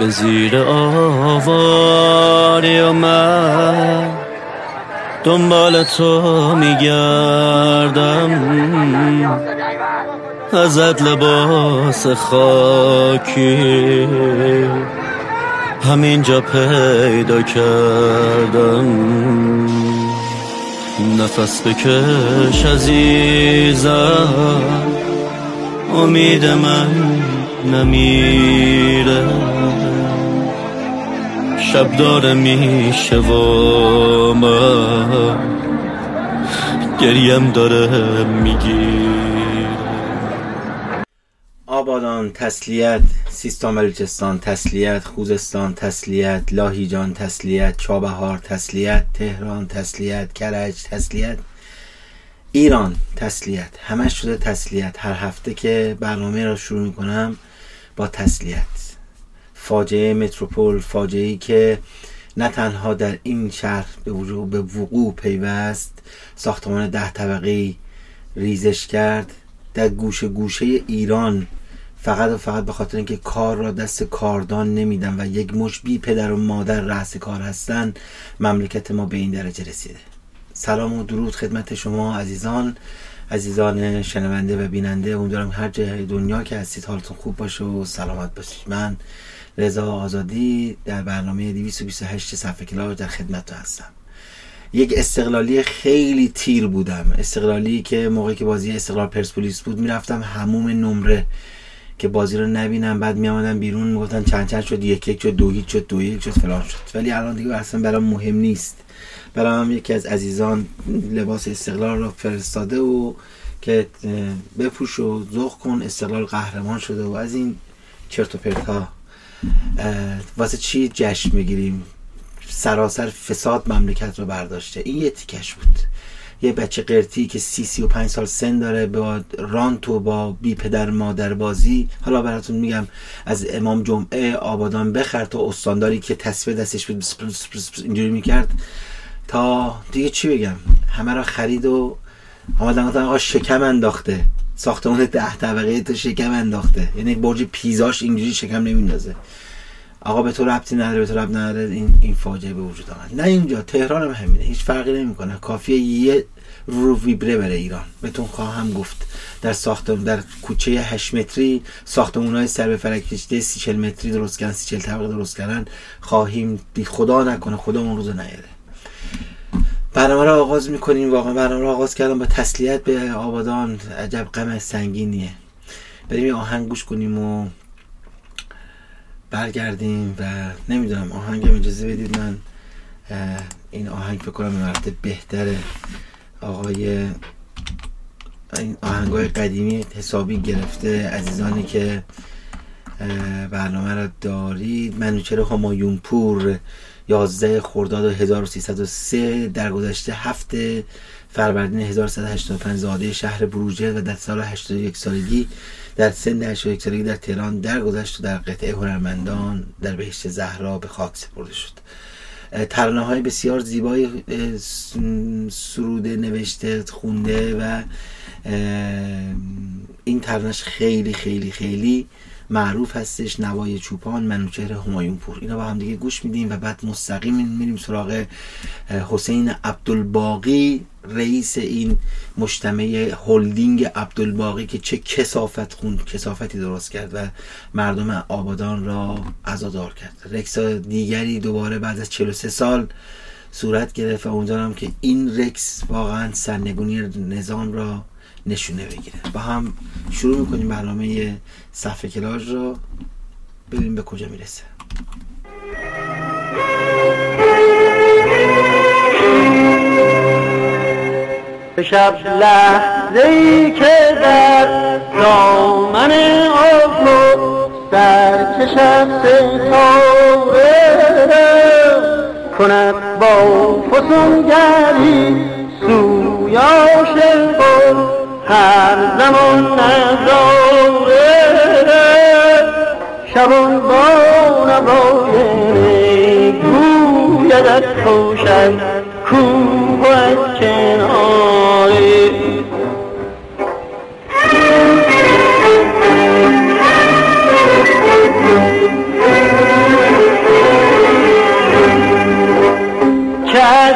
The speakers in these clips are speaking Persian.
به زیر آواری و من دنبال تو میگردم. ازت لباس خاکی همینجا پیدا کردم. نفس بکش عزیزم امید من نمیره. شب داره میشه و من گریم داره میگیر آبادان تسلیت سیستان بلوچستان تسلیت خوزستان تسلیت لاهیجان تسلیت چابهار تسلیت تهران تسلیت کرج تسلیت ایران تسلیت همش شده تسلیت. هر هفته که برنامه را شروع می‌کنم با تسلیت. فاجعه متروپول فاجعه ای که نه تنها در این شهر به وجود به وقوع پیوست ساختمان ده طبقه ریزش کرد در گوشه گوشه ایران فقط و فقط به خاطر اینکه کار را دست کاردان نمیدن و یک مش بی پدر و مادر رأس کار هستن مملکت ما به این درجه رسیده. سلام و درود خدمت شما عزیزان عزیزان شنونده و بیننده. امیدوارم هر جای دنیا که هستید حالتون خوب باشه و سلامت باشید. من رضا آزادی در برنامه 228 صفحه کلاج در خدمت هستم. یک استقلالی خیلی تیر بودم. استقلالی که موقعی که بازی استقلال پرسپولیس بود می‌رفتم هموم نمره که بازی رو نبینم. بعد می بیرون می‌گفتن چند چند شد یک یک شد دو هیچ شد دو یک شد فلان شد. ولی الان دیگه اصلا برام مهم نیست. برام یکی از عزیزان لباس استقلال رو فرستاده و که بپوش و ذوق کن استقلال قهرمان شده و از این چرت و پرت ها واسه چی جشن می‌گیریم؟ سراسر فساد مملکت رو برداشته. این یه تیکش بود. یه بچه قرتی که سی سی و پنج سال سن داره با رانت و با بی پدر مادر بازی. حالا براتون میگم از امام جمعه آبادان بخر تا استانداری که تصویر دستش بود اینجوری می‌کرد. تا دیگه چی بگم؟ همه را خرید و آمدن آقا شکم انداخته. ساختمون ده طبقه تو شکم انداخته. یعنی برج پیزاش اینجوری شکم نمیندازه. آقا به تو ربطی نداره به تو ربط نداره. این این فاجعه به وجود آمد. نه اینجا تهران هم همینه. هیچ فرقی نمی‌کنه. کافیه یه رو ویبره بره ایران. بهتون خواهم گفت. در ساختمون در کوچه 8 متری ساختمون های سر به فلک کشیده 30 متری درست کردن 30 طبقه درست کردن خواهیم بی خدا نکنه خدا اون روز نیاره. برنامه رو آغاز می‌کنیم. واقعا برنامه رو آغاز کردم با تسلیت به آبادان. عجب غم سنگینیه. بریم یه آهنگ گوش کنیم و برگردیم و نمی‌دونم آهنگم اجازه بدید من این آهنگ فکر کنم مرتب بهتره آقای این آهنگ های قدیمی حسابی گرفته. عزیزانی که برنامه را دارید. منوچهر همایون پور 11 خرداد 1303 در گذشته هفته فروردین 1185 زاده شهر بروجه و در سال 81 سالگی در سن 81 سالگی در تهران درگذشت و در قطعه هنرمندان در بهشت زهرا به خاک سپرده شد. ترانه های بسیار زیبای سروده نوشته خونده و این ترانش خیلی خیلی خیلی معروف هستش نوای چوپان منوچهر همایون پور اینا با هم دیگه گوش میدیم و بعد مستقیم میریم سراغ حسین عبدالباقی رئیس این مجتمع هلدینگ عبدالباقی که چه کسافت خون کسافتی درست کرد و مردم آبادان را عزادار کرد. رکس دیگری دوباره بعد از 43 سال صورت گرفت و امیدوارم که این رکس واقعا سرنگونی نظام را نشونه بگیره. با هم شروع می‌کنیم برنامه صفحه کلاژ رو. ببینیم به کجا می‌رسه. شب لحظه ای که در دامن آفو در چشم ستاره کند با فسونگری سویا شرقل هر زمان نزاره شبان با نبای نبایره گویدت خوشن کوه از کناره. چه از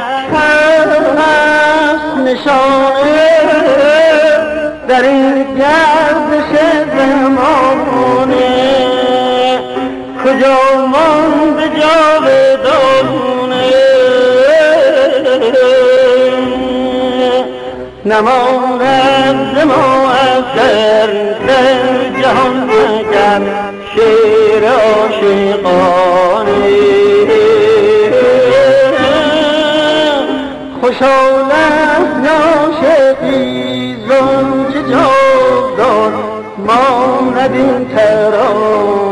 نشانه در این گردش زمانه کجا مانده جاودانه نماند ز ما اثر در جهان مگر شعر عاشقانه. خوشحال است عاشقی ماند این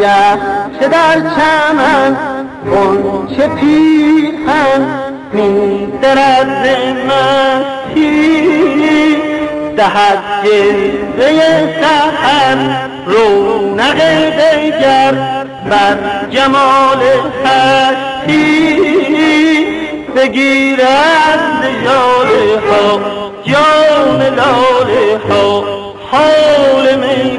سهرگه که در چمن چه پیرهن می درد مستی دهد جلوه سهر رونق دیگر بر جمال هستی بگیرد ژاله ها جان لاله ها حال می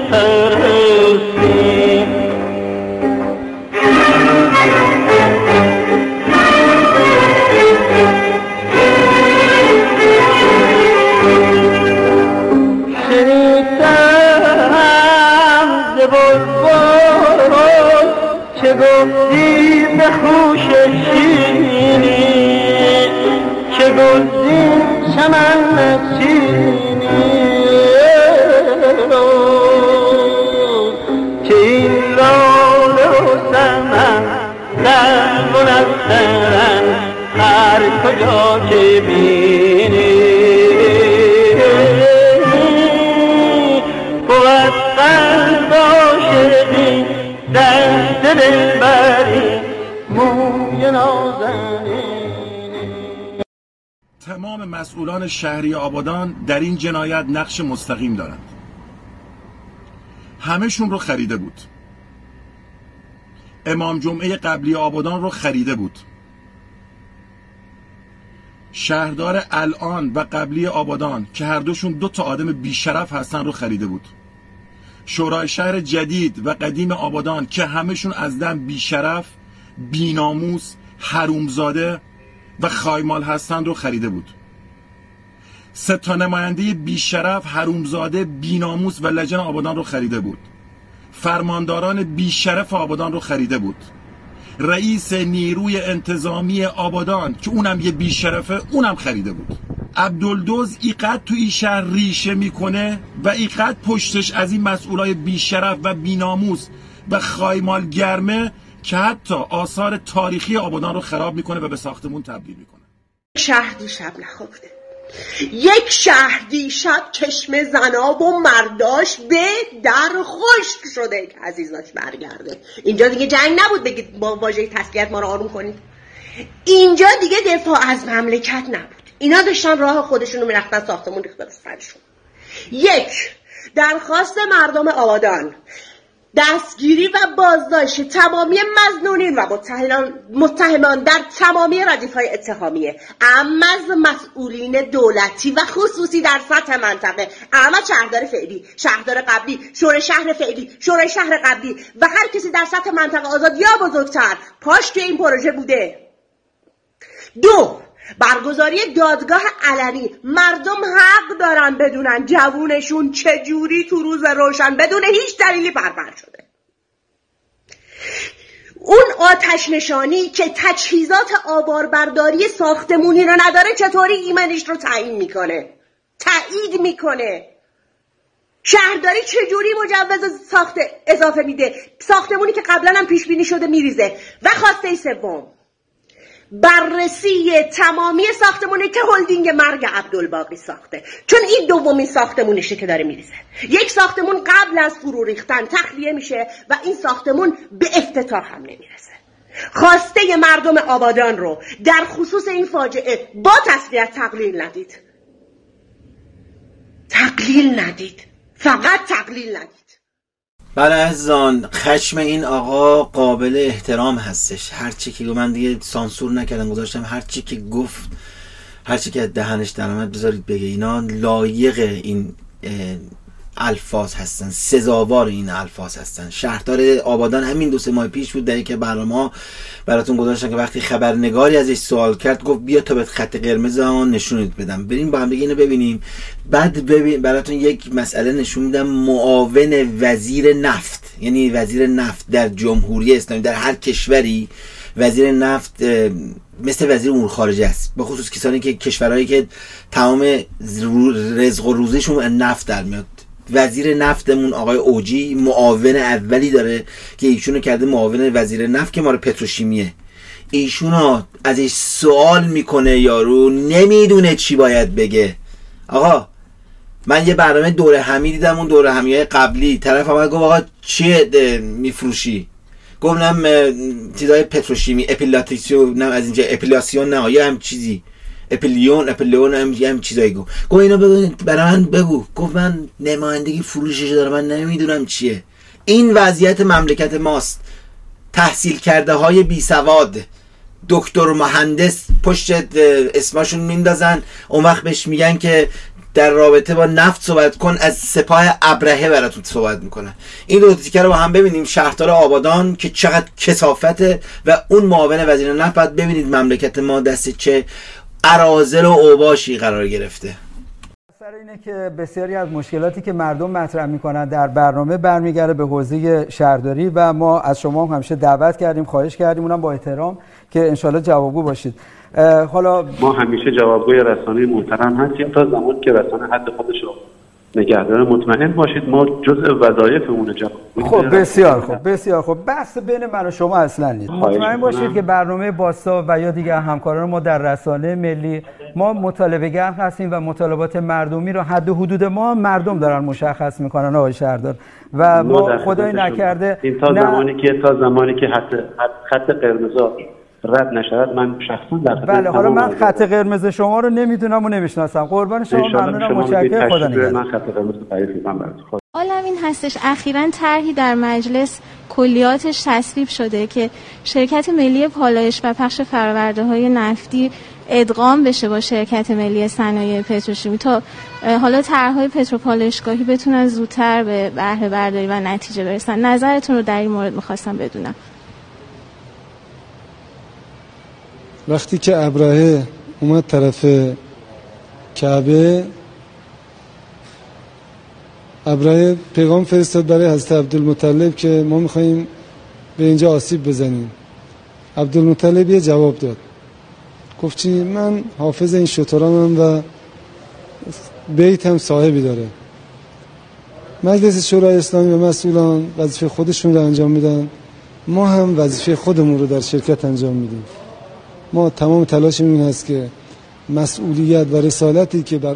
به خوش شیرینی چه گلزین چمن نچینی که این لاله و سمن در منسترن هر کجا که بینی تمام مسئولان شهری آبادان در این جنایت نقش مستقیم دارند. همهشون رو خریده بود. امام جمعه قبلی آبادان رو خریده بود. شهردار الان و قبلی آبادان که هر دوشون دو تا آدم بیشرف هستن رو خریده بود. شورای شهر جدید و قدیم آبادان که همهشون از دم بیشرف بیناموس حرومزاده و خایمال هستند رو خریده بود. سه تا نماینده بیشرف حرومزاده بیناموس و لجن آبادان رو خریده بود. فرمانداران بیشرف آبادان رو خریده بود. رئیس نیروی انتظامی آبادان که اونم یه بیشرفه اونم خریده بود. عبدالدوز ایقد تو این شهر ریشه می‌کنه و ایقد پشتش از این مسئولای بیشرف و بیناموس و خایمال گرمه که حتی آثار تاریخی آبادان رو خراب می‌کنه و به ساختمون تبدیل می‌کنه. شهر دیشب نخوابیده. یک شهر دیشب چشم زناب و مرداش به در خشک شده. که عزیزاش برگرده. اینجا دیگه جنگ نبود. بگید با واژه تسلیت ما رو آروم کنید. اینجا دیگه دفاع از مملکت نبود. اینا داشتن راه خودشونو می‌رفتن ساختمون ریخته رو یک درخواست مردم آبادان. دستگیری و بازداشت تمامی مزنونین و متهمان, در تمامی ردیف های اتهامیه. اما از مسئولین دولتی و خصوصی در سطح منطقه. اما شهردار فعلی شهردار قبلی شورای شهر فعلی شورای شهر قبلی و هر کسی در سطح منطقه آزاد یا بزرگتر پاش توی این پروژه بوده. دو برگزاری دادگاه علنی. مردم حق دارن بدونن جوونشون چجوری تو روز روشن بدون هیچ دلیلی پرپر شده. اون آتش نشانی که تجهیزات آواربرداری ساختمونی رو نداره چطوری ایمنش رو تعیین می‌کنه؟ تایید می‌کنه. شهرداری چجوری مجوز ساخت اضافه میده؟ ساختمونی که قبلا هم پیش بینی شده میریزه. و خواسته سوم بررسی تمامی ساختمونه که هلدینگ مرگ عبدالباقی ساخته. چون این دومین ساختمونشه که داره میریزه. یک ساختمون قبل از فرو ریختن تخلیه میشه و این ساختمون به افتتاح هم نمی‌رسه. خواسته مردم آبادان رو در خصوص این فاجعه با تسلیت تقلیل ندید. تقلیل ندید. فقط تقلیل ندید. بله عزیزان خشم این آقا قابل احترام هستش. هرچی که من دیگه سانسور نکردم گذاشتم هرچی که گفت هرچی که از دهنش در آمد بذارید بگه. اینا لایق این الفاظ هستن سزاوار این الفاظ هستن. شهردار آبادان همین دو سه ماه پیش بود در یک برنامه براتون گذاشتن که وقتی خبرنگاری ازش سوال کرد گفت بیا تا بهت خط قرمز نشونت بدم. بریم با هم دیگه اینو ببینیم. بعد ببین براتون یک مسئله نشون میدم. معاون وزیر نفت یعنی وزیر نفت در جمهوری اسلامی در هر کشوری وزیر نفت مثل وزیر امور خارجه است. به خصوص کسانی که کشورهایی که تمام رزق و روزشون از نفت در میاد. وزیر نفتمون آقای اوجی معاون اولی داره که ایشونو کرده معاون وزیر نفت که مال پتروشیمیه. ایشونو ازش سوال می‌کنه یارو نمی‌دونه چی باید بگه. آقا من یه برنامه دوره همی دیدم اون دوره همی های قبلی. طرف آمد گفت آقا چیه میفروشی؟ گفتم چیزای پتروشیمی اپیلاتیسیون نه از اینجا اپیلاسیون نه یا هم چیزی. اپیلیون اپیلیون هم, هم چیزایی گفت. گفت اینو بگو برای من بگو. گفت من نمایندگی فروشش دارم. من نمی‌دونم چیه. این وضعیت مملکت ماست. تحصیل کرده های بی سواد. دکتر و مهندس پشت اسمشون میندازن. اون وقت بهش میگن که در رابطه با نفت صحبت کن. از سپاه ابرهه براتون صحبت می‌کنه این دو تیکه رو با هم ببینیم. شهردار آبادان که چقدر کسافته و اون معاون وزیر نفت. ببینید مملکت ما دست چه ارازل و اوباشی قرار گرفته. سر اینه که بسیاری از مشکلاتی که مردم مطرح می‌کنن در برنامه برمیگرده به حوزه شهرداری و ما از شما هم همیشه دعوت کردیم خواهش کردیم. اونم با احترام که انشالله جوابگو باشید. حالا ما همیشه جوابگوی رسانه محترم هستیم تا زمانی که رسانه حد خودش رو نگه داره مطمئن باشید ما جزء وظایفمون جوابگویی خب رسانه بسیار. خب بسیار خب بحث بین من و شما اصلا نیست مطمئن. باشید که برنامه باستا و یا دیگر همکاران ما در رسانه ملی ما مطالبه گر هستیم و مطالبات مردمی رو حد و حدود ما مردم دارن مشخص می‌کنن آقای شهردار و ما ما خدای. نکرده این تا نه- زمانی که تا زمانی که خط خط قرمزا رد نشود من شخصا در خدمت بله حالا من خط قرمز شما رو نمی‌دونم و نمی‌شناسم. قربان شما ممنونم متشکرم. خدا نگهدار. من خط قرمز رو تعریف می‌کنم براتون. خدا حالا این هستش. اخیرا طرحی در مجلس کلیاتش تصویب شده که شرکت ملی پالایش و پخش فرآورده های نفتی ادغام بشه با شرکت ملی صنایع پتروشیمی. تا حالا طرحهای پتروپالایشگاهی بتونن زودتر به بهره برداری و نتیجه برسن. نظرتون رو در این مورد می‌خواستم بدونم. وقتی که ابراهه اومد طرف کعبه ابراهه پیغام فرستاد برای حضرت عبدالمطلب که ما میخواییم به اینجا آسیب بزنیم. عبدالمطلب یه جواب داد. گفت چی؟ من حافظ این شترانم و بیت هم صاحبی داره. مجلس شورای اسلامی و مسئولان وظیفه خودشون رو انجام میدن. ما هم وظیفه خودمون رو در شرکت انجام میدیم. ما تمام تلاشمون این هست که مسئولیت و رسالتی که بر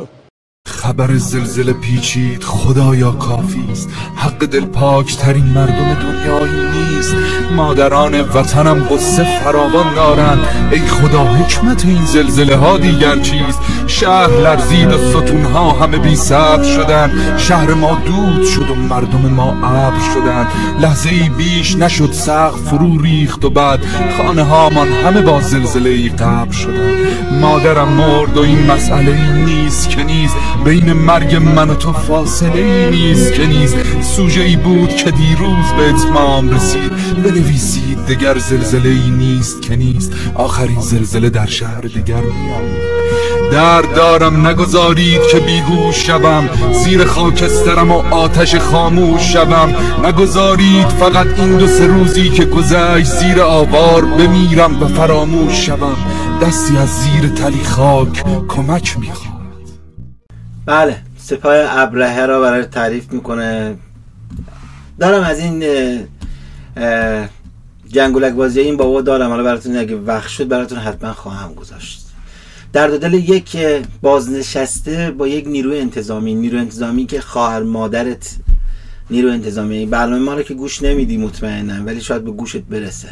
خبر زلزله پیچید خدایا کافی است. حق دل پاک ترین مردم دنیایی نیست. مادران وطنم قصه فراوان دارند. ای خدا حکمت این زلزله ها دیگر چیست؟ شهر لرزید و ستون ها همه بی صبر شدند شهر ما دود شد و مردم ما ابر شدند لحظه ای بیش نشد سقف فرو ریخت و بعد خانه هامان همه با زلزله ای قبر شدند مادرم مرد و این مسئله ای نیست که نیست. بین مرگ من و تو فاصله ای نیست که نیست. سوژه ای بود که دیروز به اتمام رسید. بنویسید دگر زلزله ای نیست که نیست. آخرین زلزله در شهر دیگر میآید. درد دارم نگذارید که بیهوش شوم. زیر خاکسترم و آتش خاموش شوم. نگذارید فقط این دو سه روزی که گذشت زیر آوار بمیرم و فراموش شوم. دستی از زیر تلی خاک کمک می‌خوام بله سپاه ابرهه را برای تعریف می‌کنه. دارم از این جنگولک بازی این بابا دارم. حالا براتون اگه وقت شد براتون حتما خواهم گذاشت. در دل یک بازنشسته با یک نیروی انتظامی. نیروی انتظامی که خواهر مادرت نیروی انتظامی. برنامه ما رو که گوش نمیدی مطمئنم ولی شاید به گوشت برسه.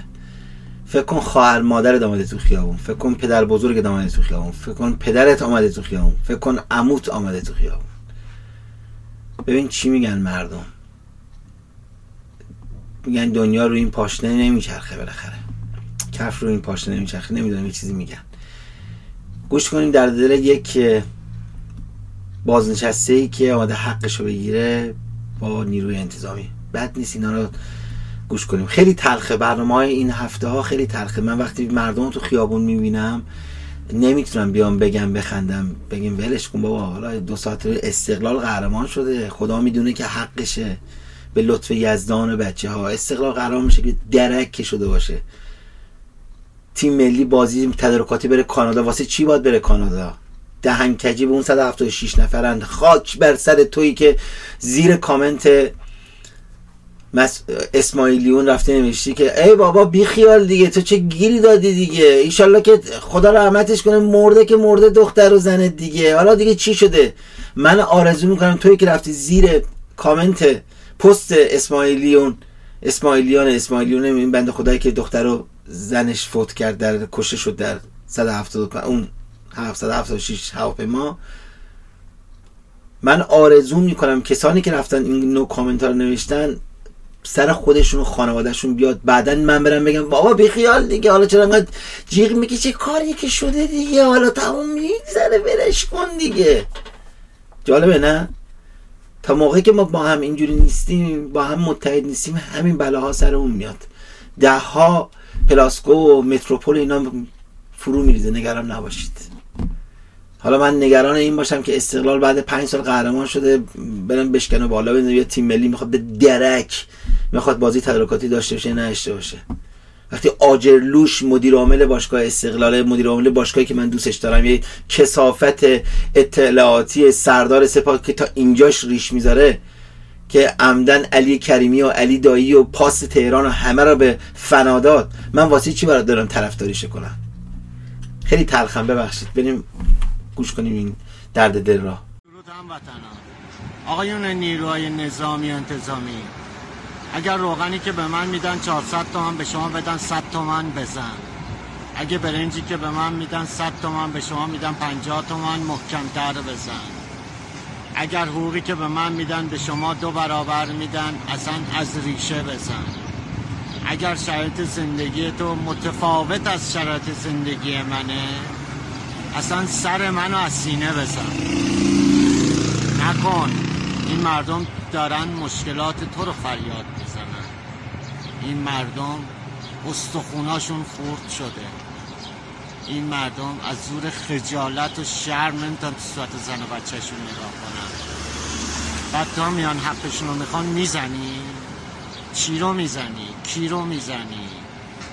فکر کن خواهر مادرت آمده تو خیابون. فکر کن پدر بزرگت آمده تو خیابون. فکر کن پدرت آمده تو خیابون. فکر کن عموت آمده تو خیابون. ببین چی میگن مردم. میگن دنیا رو این پاشنه نمیچرخه بالاخره. کف رو این پاشنه نمیچرخه. نمی‌دونم چیزی میگن. گوش کنیم در دل یک بازنشسته ای که آمده حقش رو بگیره با نیروی انتظامی. بد نیست اینا رو گوش کنیم. خیلی تلخه برنامه های این هفته ها خیلی تلخه. من وقتی مردم تو خیابون می‌بینم نمی‌تونم بیام بگم بخندم بگیم ولش کن بابا. حالا دو ساعت استقلال قهرمان شده. خدا می‌دونه که حقشه. به لطف یزدان و بچه ها استقلال قهرمان میشه که درک شده باشه. تیم ملی بازی تدارکاتی بره کانادا. واسه چی باید بره کانادا؟ دهنکجی به اون 176 نفرند. خاک بر سر تویی که زیر کامنت مس... اسماعیلیون رفته نوشتی که ای بابا بی خیال دیگه. تو چه گیری دادی دیگه؟ ایشالله که خدا رحمتش کنه مرده که مرده دختر و زنه دیگه. حالا دیگه چی شده؟ من آرزو می‌کنم توی که رفتی زیر کامنت پست اسماعیلیون اسماعیلیان اسماعیلیون این بنده خدایی که دختر و زنش فوت کرد در کشته شد در 170 اون 776 هواپیما. من آرزو می‌کنم کسانی که رفتن این نو کامنت رو نوشتن سر خودشون و خانوادهشون بیاد. بعدا من برم بگم بابا بیخیال دیگه حالا چرا انقدر جیغ چه کاری که شده دیگه؟ حالا تموم میگذره برش کن دیگه. جالبه نه؟ تا موقعی که ما با هم اینجوری نیستیم با هم متحد نیستیم همین بلاها سر اون میاد. ده ها پلاسکو و متروپول اینا فرو میریزه نگران نباشید. حالا من نگران این باشم که استقلال بعد پنج سال قهرمان شده برم بشکنه بالا بزنه یا تیم ملی می‌خواد به درک می‌خواد بازی تدارکاتی داشته باشه نه باشه. وقتی آجرلوش مدیر عامل باشگاه استقلال مدیر عامل باشگاهی که من دوستش دارم یه کسافت اطلاعاتی سردار سپاه که تا اینجاش ریش می‌ذاره که عمدن علی کریمی و علی دایی و پاس تهران و همه را به فناداد من واسه چی برات دارم طرفداریش کنم خیلی تلخم ببخشید. بریم گوش کنیم این درد دل را. آقایون نیروهای نظامی انتظامی اگر روغنی که به من میدن 400 تومن به شما بدن 100 تومن بزن. اگه برنجی که به من میدن 100 تومن به شما میدن 50 تومن محکم تر بزن. اگر حقوقی که به من میدن به شما دو برابر میدن اصلا از ریشه بزن. اگر شرایط زندگی تو متفاوت از شرایط زندگی منه اصلا سر منو از سینه بزن. نکن. این مردم دارن مشکلات تو رو فریاد می‌زنن. این مردم استخوناشون خورد شده. این مردم از زور خجالت و شرم نمی‌تونن تو صورت زن و بچهشون نگاه کنن. بعد تا میان حقشون رو می‌خوان می‌زنی؟ چی رو می‌زنی؟ کی رو می‌زنی؟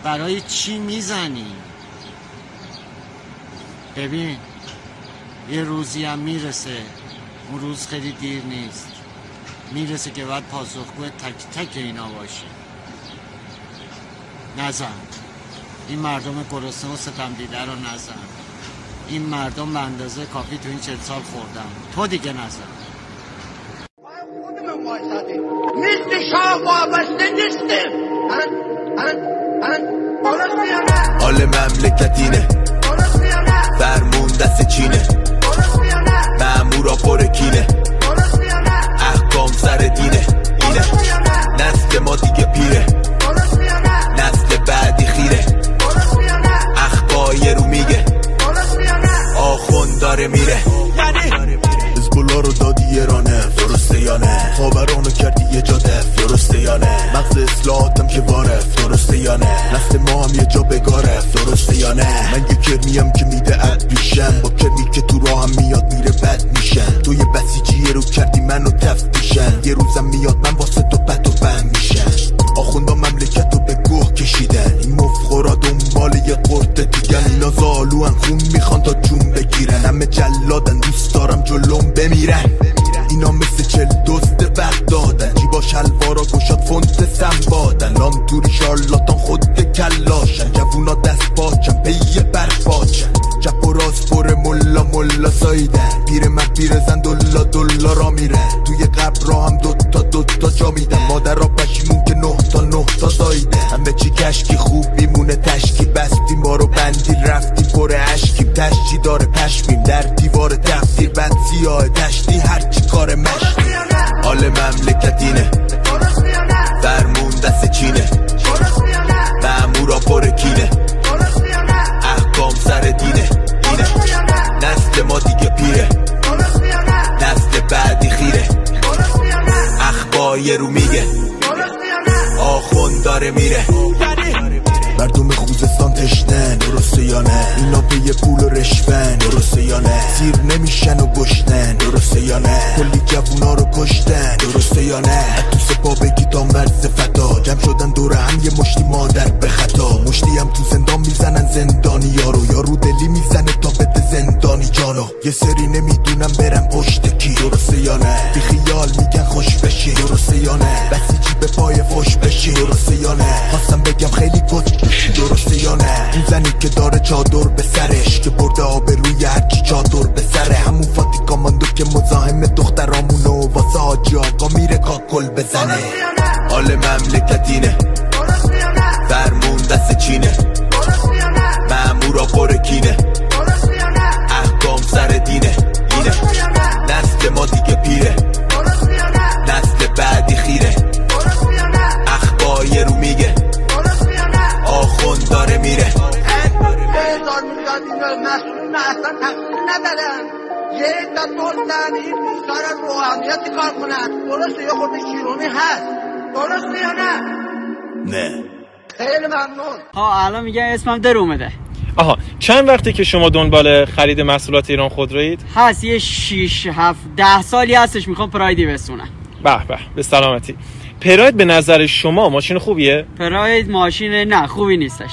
برای چی می‌زنی؟ ببین یه روزی هم می‌رسه. اون روز خیلی دیر نیست. می‌رسه که باید پاسخگو تک تک اینا باشی نزن. این مردم گرسنه و ستم دیده رو نزن. این مردم به اندازه کافی تو این چل سال خوردن. تو دیگه نزن. مثل شاه وابسته نیستیم حال مملکت اینه فرمون دست چینه. مامورا پر کینه. احکام سر دینه. اینه. نسل ما دیگه پیره. خاورانو کردی یه جا دف. درسته یا نه؟ مغز اصلاحاتم که وارف درسته یا نه؟ نسل ما هم یه جا بگارف درسته یا نه؟ من یه کرمیم که میده اد بیشم با کرمی که تو راه هم میاد میره بد میشن تو یه بسیجی رو کردی منو تفتیشن یه روزم میاد من واسه تو بد و بم میشن آخوندا مملکت رو به گوه کشیدن. این مفخورا دنبال یه قرد دیگن اینا زالوان خون می‌خوان تا جون بگیرن. همه جلادن. دوست دارم جلوم بمیرن. اینا مثل چل دزد وقت دادن جیبا شلوارا گشاد فونت سنبادن لام توری شارلاتان خود کلاشن. جوونا دست پاچن. پی برپاچن چپ و راست پر ملا ملا سایدن پیر مرد پیر زن دلا دلا را میرن توی قبر را هم دوتا دوتا جا میدن. مادر را پشیمون که نه تا نه تا زایدن همه چی کشکی خوب میمونه تشکی بستیم. ما رو بندی رفتیم پر عشقیم تشجی داره پشمیم. در دیوار تفدیر بد سیاه تشتی. هرچی کار مشتی. حال مملکت اینه. فرمون دست چینه. مامورا پر کینه. سر دینه. اینه. نسل ما دیگه پیره. نسل بعدی خیره. اخبای رو میگه. آخون داره میره. مردم خوزستان تشنه. درسته یا نه؟ اینا پی پول و رشون درسته یا نه؟ سیر نمیشن و گشتن درسته یا نه؟ کلی جوونا رو کشتن. درسته یا نه؟ تو سپا بگی تا مرز فتا. جمع شدن دور هم یه مشتی مادر به خطا. مشتی هم تو زندان می‌زنن زندانی یارو یارو دلی می‌زنه تا بده زندانی جانو یه سری نمی‌دونم برم پشت کی. درسته یا نه؟ بی خیال میگن خوش بشی. درسته یا نه؟ بسیجی به پای فش بشی. درسته یا نه؟ خواستم بگم خیلی کت درسته یا نه؟ این زنی که داره چادر به سرش که برده آب روی هرچی چادر به سره. همون فاتی کاماندو که مزاحم دخترامونو واسه حاجی آقا میره کاکل بزنه. حال مملکت اینه. فرمون دست چینه. مامورا پر کینه. احکام سر دینه. اینه. نسل ما دیگه پیره. نسل بعدی خیره. اخبای رو میگه. آخون داره میره. یه عده دولتن این دوستان روحانیتی کار کنن درسته یه خورده شیرونی هست درسته یا نه نه. خیلی ممنون. ها الان میگن اسمم در اومده. آها چند وقتی که شما دنبال خرید محصولات ایران خودرویید؟ هست یه 6 7 10 سالی هستش می‌خوام پرایدی بسونم به به به سلامتی. پراید به نظر شما ماشین خوبیه؟ پراید ماشین نه خوبی نیستش.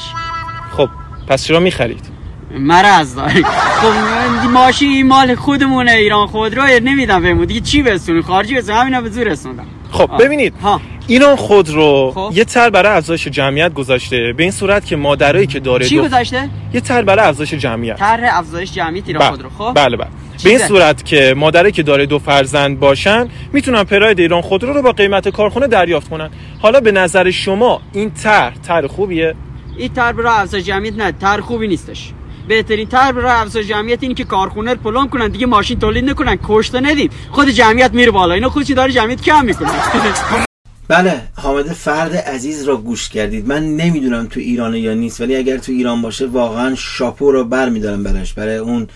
خب پس چرا می‌خرید؟ مرض داری. خب من ماشین این مال خودمونه ایران خودرو نمیدم بهمون دیگه چی بسونی خارجی بسون همینا به زور رسوندم. خب آه. ببینید ها ایران خودرو خب. یه تر برای افزایش جمعیت گذاشته به این صورت که مادرایی که داره چی دو- گذاشته یه تر برای افزایش جمعیت طرح افزایش جمعیت ایران بله. خودرو خب بله بله؟ به این صورت که مادرایی که داره دو فرزند باشن می‌تونن پراید ایران خودرو رو با قیمت کارخونه دریافت کنن حالا به نظر شما این طرح طرح خوبیه این طرح برای افزایش جمعیت نه طرح خوبی نیستش بهترین طرح برای افزایش جمعیت اینه که کارخونه رو پلان کنن دیگه ماشین تولید نکنن کشته ندیم. خود جمعیت میره بالا. اینا خودش داره جمعیت کم می‌کنه. بله حامد فرد عزیز را گوش کردید. من نمی‌دونم تو ایران یا نیست ولی اگر تو ایران باشه واقعا شاپو رو بر میدارم براش. برای اون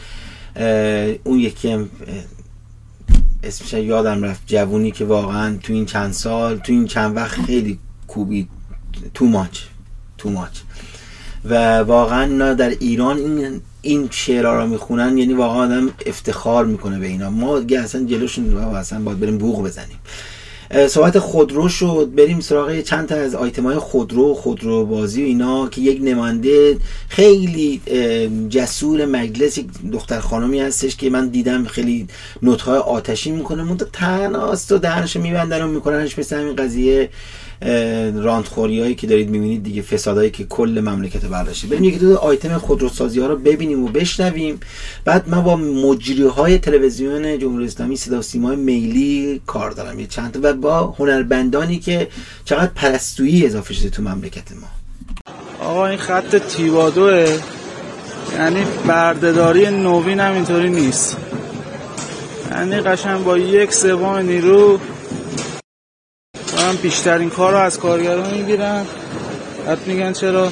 اون یکی اسمش یادم رفت جوونی که واقعا تو این چند سال تو این چند وقت خیلی کوبید تو ماچ تو ماچ و واقعا در ایران این این شعرها رو می‌خونن یعنی واقعا آدم افتخار می‌کنه به اینا. ما دیگه اصلا جلوشون اصلا باید بریم بوق بزنیم. صحبت خودرو شد. بریم سراغ چند تا از آیتم های خودرو خودرو بازی و اینا که یک نماینده خیلی جسور مجلس یک دختر خانمی هستش که من دیدم خیلی نوت های آتشی می‌کنه. منتها تناست و دهنشو میبندن و میکننش مثل همین قضیه. راندخوری هایی که دارید می‌بینید دیگه فسادهایی که کل مملکت برداشته. بریم یکی دو آیتم خودروسازی ها رو ببینیم و بشنویم. بعد من با مجری های تلویزیون جمهوری اسلامی صدا و میلی کار دارم. یه چند و با هنرمندانی که چقدر پرستویی اضافه شده تو مملکت ما. آقا این خط تیوادوه. یعنی بردهداری نوین هم اینطوری نیست. یعنی قشنگ با یک سوم نیرو دارن بیشترین کار رو از کارگران می‌گیرن. بعد میگن چرا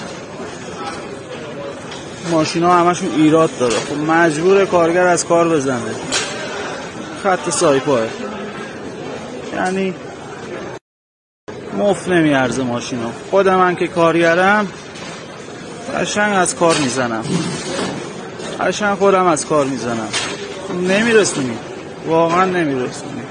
ماشین ها همشون ایراد داره. خب مجبور کارگر از کار بزنه. خط سایپاه. یعنی مفت نمیارزه ماشین ها خود من که کارگرم قشنگ از کار می‌زنم. قشنگ خودم از کار می‌زنم. نمیرسونی. واقعا نمیرسونی.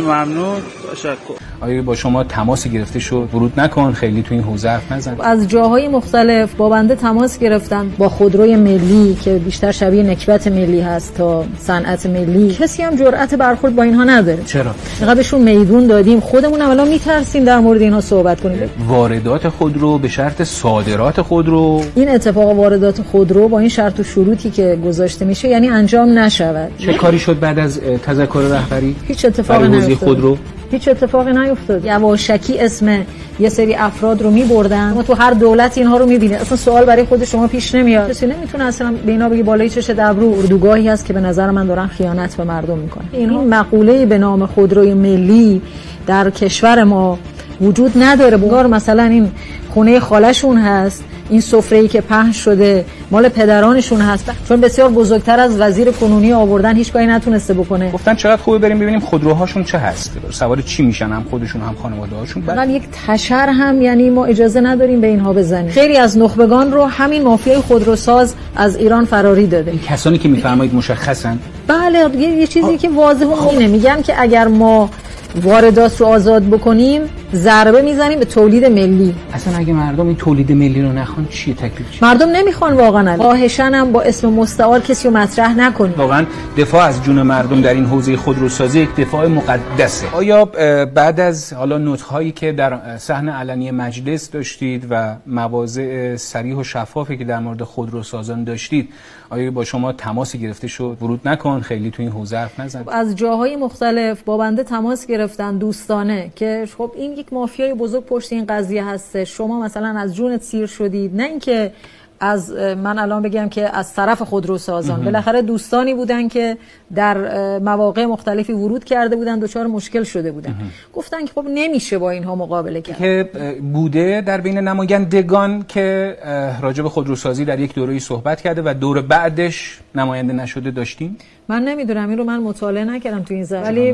خیلی ممنون. تشکر. آیا با شما تماس گرفته شد ورود نکن؟ خیلی تو این حوزه حرف نزن. از جاهای مختلف با بنده تماس گرفتن با خودروی ملی که بیشتر شبیه نکبت ملی هست تا صنعت ملی. کسی هم جرأت برخورد با اینها نداره. چرا؟ بهشون میدون دادیم. خودمون اولا میترسیم در مورد اینها صحبت کنیم. واردات خودرو به شرط صادرات خودرو. این اتفاق واردات خودرو با این شرط و شروطی که گذاشته میشه یعنی انجام نشود. چه کاری شد بعد از تذکر رهبری؟ هیچ اتفاقی نیفتاده. خودرو؟ هیچ اتفاقی نیفتاد یواشکی اسم یه سری افراد رو میبردن. ما تو هر دولت اینها رو می‌بینید اصلا سوال برای خود شما پیش نمیاد. کسی نمی‌تونه اصلا به اینا بگی بالای چش دبرو اردوگاهی هست که به نظر من دارن خیانت به مردم می‌کنن. این مقوله به نام خودروی ملی در کشور ما وجود نداره. بگار مثلا این خونه خالشون هست. این سفره ای که پهن شده مال پدرانشون هست. چون بسیار بزرگتر از وزیر کنونی آوردن هیچ کاری نتونسته بکنه. گفتن چقدر خوبه بریم ببینیم خودروهاشون چه هست. سوار چی میشن؟ هم خودشون هم خانواده هاشون بعد یک تشر هم یعنی ما اجازه نداریم به اینها بزنیم. خیلی از نخبگان رو همین مافیای خودروساز از ایران فراری داده. این کسانی که میفرمایید مشخصن؟ بله یه چیزی که واضحه اینه. میگن که اگر ما واردات رو آزاد بکنیم ضربه می‌زنیم به تولید ملی. اصلا اگه مردم این تولید ملی رو نخوان چیه تکلیف چیه؟ مردم نمی‌خوان واقعا. خواهشن هم با اسم مستعار کسی رو مطرح نکنیم. واقعا دفاع از جون مردم در این حوزه خودروسازی یک دفاع مقدسه. آیا بعد از حالا نطق هایی که در صحنه علنی مجلس داشتید و مواضع صریح و شفافی که در مورد خودروسازان داشتید آیا با شما تماسی گرفته شد ورود نکن خیلی تو این حوزه حرف نزن. از جاهای مختلف با بنده تماس گرفتن دوستانه که خب این یک مافیای بزرگ پشت این قضیه هسته شما مثلا از جونت سیر شدید نه اینکه از من الان بگم که از طرف خودرو سازان بالاخره دوستانی بودن که در مواقع مختلفی ورود کرده بودن دچار مشکل شده بودن. گفتن که خب نمیشه با اینها مقابله کرد. که بوده در بین نمایندگان که راجع به خودروسازی در یک دوره‌ای صحبت کرده و دور بعدش نماینده نشده داشتیم؟ من نمی‌دونم این رو من مطالعه نکردم تو این زمینه. ولی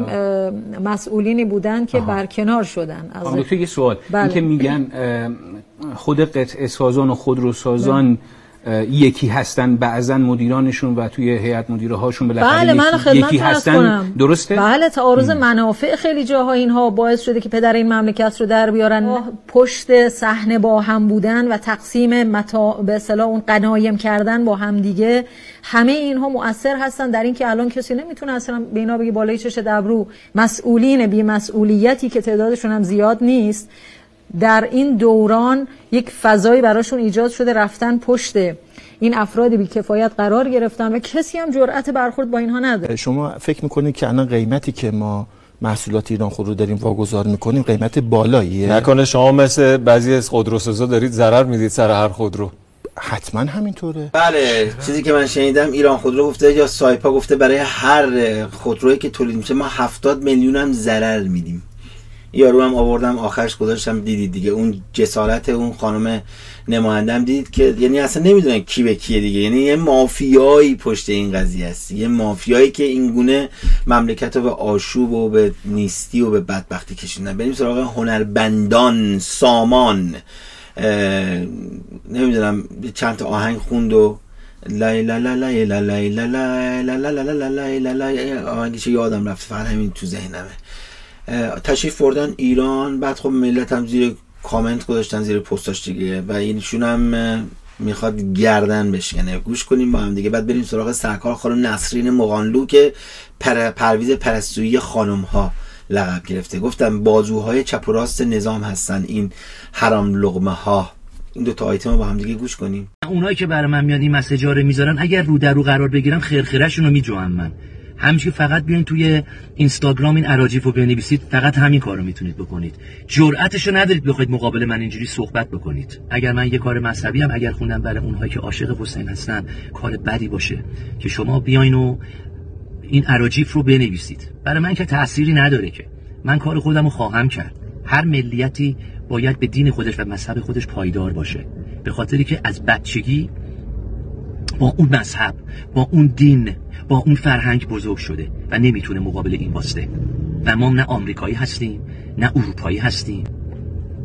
مسئولینی بودن که برکنار شدن از یه سوال. بله. این که میگن خود قطع سازان و خودروسازان یکی هستن بعضا مدیرانشون و توی هیئت مدیره هاشون بالاخره بله من یکی هستن. کنم. درسته؟ بله تعارض منافع خیلی جاها اینها باعث شده که پدر این مملکت رو در بیارن. پشت صحنه با هم بودن و تقسیم متا به اصطلاح اون قنایم کردن با هم دیگه. همه اینها مؤثر هستن در اینکه الان کسی نمی‌تونه اصلا به اینا بگی بالای چش دبرو مسئولین بی مسئولیتی که تعدادشون هم زیاد نیست. در این دوران یک فضایی براشون ایجاد شده رفتن پشت این افراد بی کفایت قرار گرفتن و کسی هم جرأت برخورد با اینها نداره. شما فکر می‌کنید که الان قیمتی که ما محصولات ایران خودرو داریم واگذار می‌کنیم قیمت بالاییه؟ نکنه شما مثل بعضی از خودروسازا دارید ضرر می‌دید سر هر خودرو. حتما همینطوره. بله چیزی که من شنیدم ایران خودرو گفته یا سایپا گفته برای هر خودرویی که تولید میشه ما 70 میلیون هم ضرر میدیم. یارو هم آوردم آخرش گذاشتم دیدید دیگه اون جسارت اون خانم نمایندم دید که یعنی اصلا نمی‌دونن کی به کیه دیگه یعنی یه مافیایی پشت این قضیه است یه مافیایی که این گونه مملکت رو به آشوب و به نیستی و به بدبختی کشوندن بریم سراغ هنربندان سامان نمی‌دونم چند تا آهنگ خوند و لای لا لا لا لا لا لا لا لا لا لا لا لا لا یادم رفت فقط همین تو ذهنمه تشریف بردن ایران بعد خب ملت هم زیر کامنت گذاشتن زیر پستاش دیگه. و اینشون هم می‌خواد گردن بشکنه. گوش کنیم با هم دیگه. بعد بریم سراغ سرکار خانم نسرین مغانلو که پر پرویز پرستویی خانم ها لقب گرفته. گفتم بازوهای چپ و راست نظام هستن این حرام لغمه ها این دو تا آیتم رو با هم دیگه گوش کنیم. اونایی که برای من میاد این مسیجا رو می‌ذارن اگر رو در رو قرار بگیرم خرخرهشون رو میجوام من همچنین فقط بیاین توی اینستاگرام این عراجیف رو بنویسید فقط همین کارو می‌تونید بکنید. جرأتشو ندارید بخواید مقابل من اینجوری صحبت بکنید. اگر من یه کار مذهبی هم اگر خوندم برای اونهایی که عاشق حسین هستن کار بدی باشه. که شما بیاین و این عراجیف رو بنویسید. برای من که تأثیری نداره که. من کار خودم رو خواهم کرد. هر ملیتی باید به دین خودش و مذهب خودش پایدار باشه. به خاطری که از بچگی با اون مذهب با اون دین با اون فرهنگ بزرگ شده و نمی‌تونه مقابل این واسطه. و ما نه آمریکایی هستیم نه اروپایی هستیم.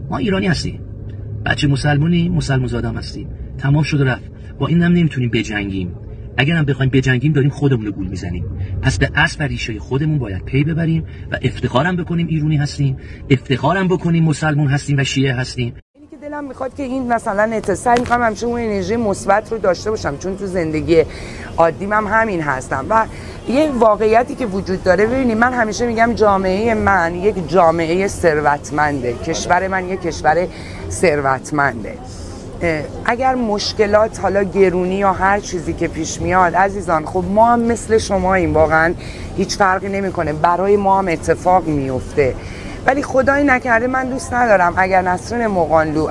ما ایرانی هستیم. بچه مسلمونی مسلمان زادم هستیم. تمام شده رفت. با این هم نمی‌تونیم بجنگیم. اگر هم بخوایم بجنگیم داریم خودمون رو گول می‌زنیم. پس به اصل و ریشه خودمون باید پی ببریم و افتخارم بکنیم ایرانی هستیم افتخارم بکنیم مسلمون هستیم و شیعه هستیم. دلم می‌خواد که این مثلا اتصال می‌خوام همیشه اون انرژی مثبت رو داشته باشم چون تو زندگی عادیم هم همین هستم. و یه واقعیتی که وجود داره ببینید من همیشه میگم جامعه من یک جامعه ثروتمنده. کشور من یک کشور ثروتمنده. اگر مشکلات حالا گرونی یا هر چیزی که پیش میاد عزیزان خب ما هم مثل شما این واقعا هیچ فرقی نمی‌کنه. برای ما هم اتفاق میفته ولی خدایی نکرده من دوست ندارم. اگر نسرین مقانلو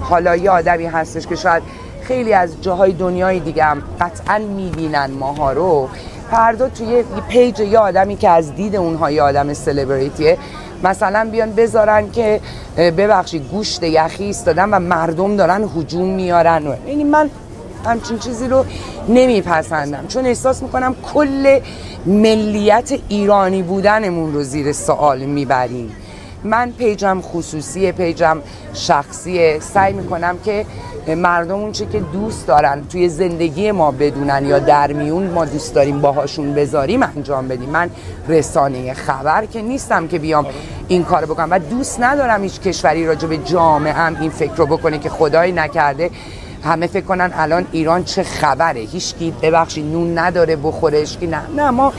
حالا یه آدمی هستش که شاید خیلی از جاهای دنیای دیگه هم قطعا می‌بینن ماها رو فردا توی یه پیج یه آدمی که از دید اونها یه آدم سلبریتیه مثلا بیان بذارن که اه، ببخشید گوشت یخی ایستادن و مردم دارن هجوم میارن. یعنی من همچین چیزی رو نمیپسندم. چون احساس می‌کنم کل ملیت ایرانی بودنمون رو زیر سوال می‌بریم. من پیجم خصوصی پیجم شخصیه سعی می‌کنم که مردم اون چه که دوست دارن توی زندگی ما بدونن یا در میون ما دوست داریم باهاشون بذاریم انجام بدیم. من رسانه خبر که نیستم که بیام این کار بکنم. و دوست ندارم هیچ کشوری راجع به جامعه هم این فکر رو بکنه که خدایی نکرده. همه فکر کنن الان ایران چه خبره. هیچکی ببخشید نون نداره بخوره هیچکی نه. نه ما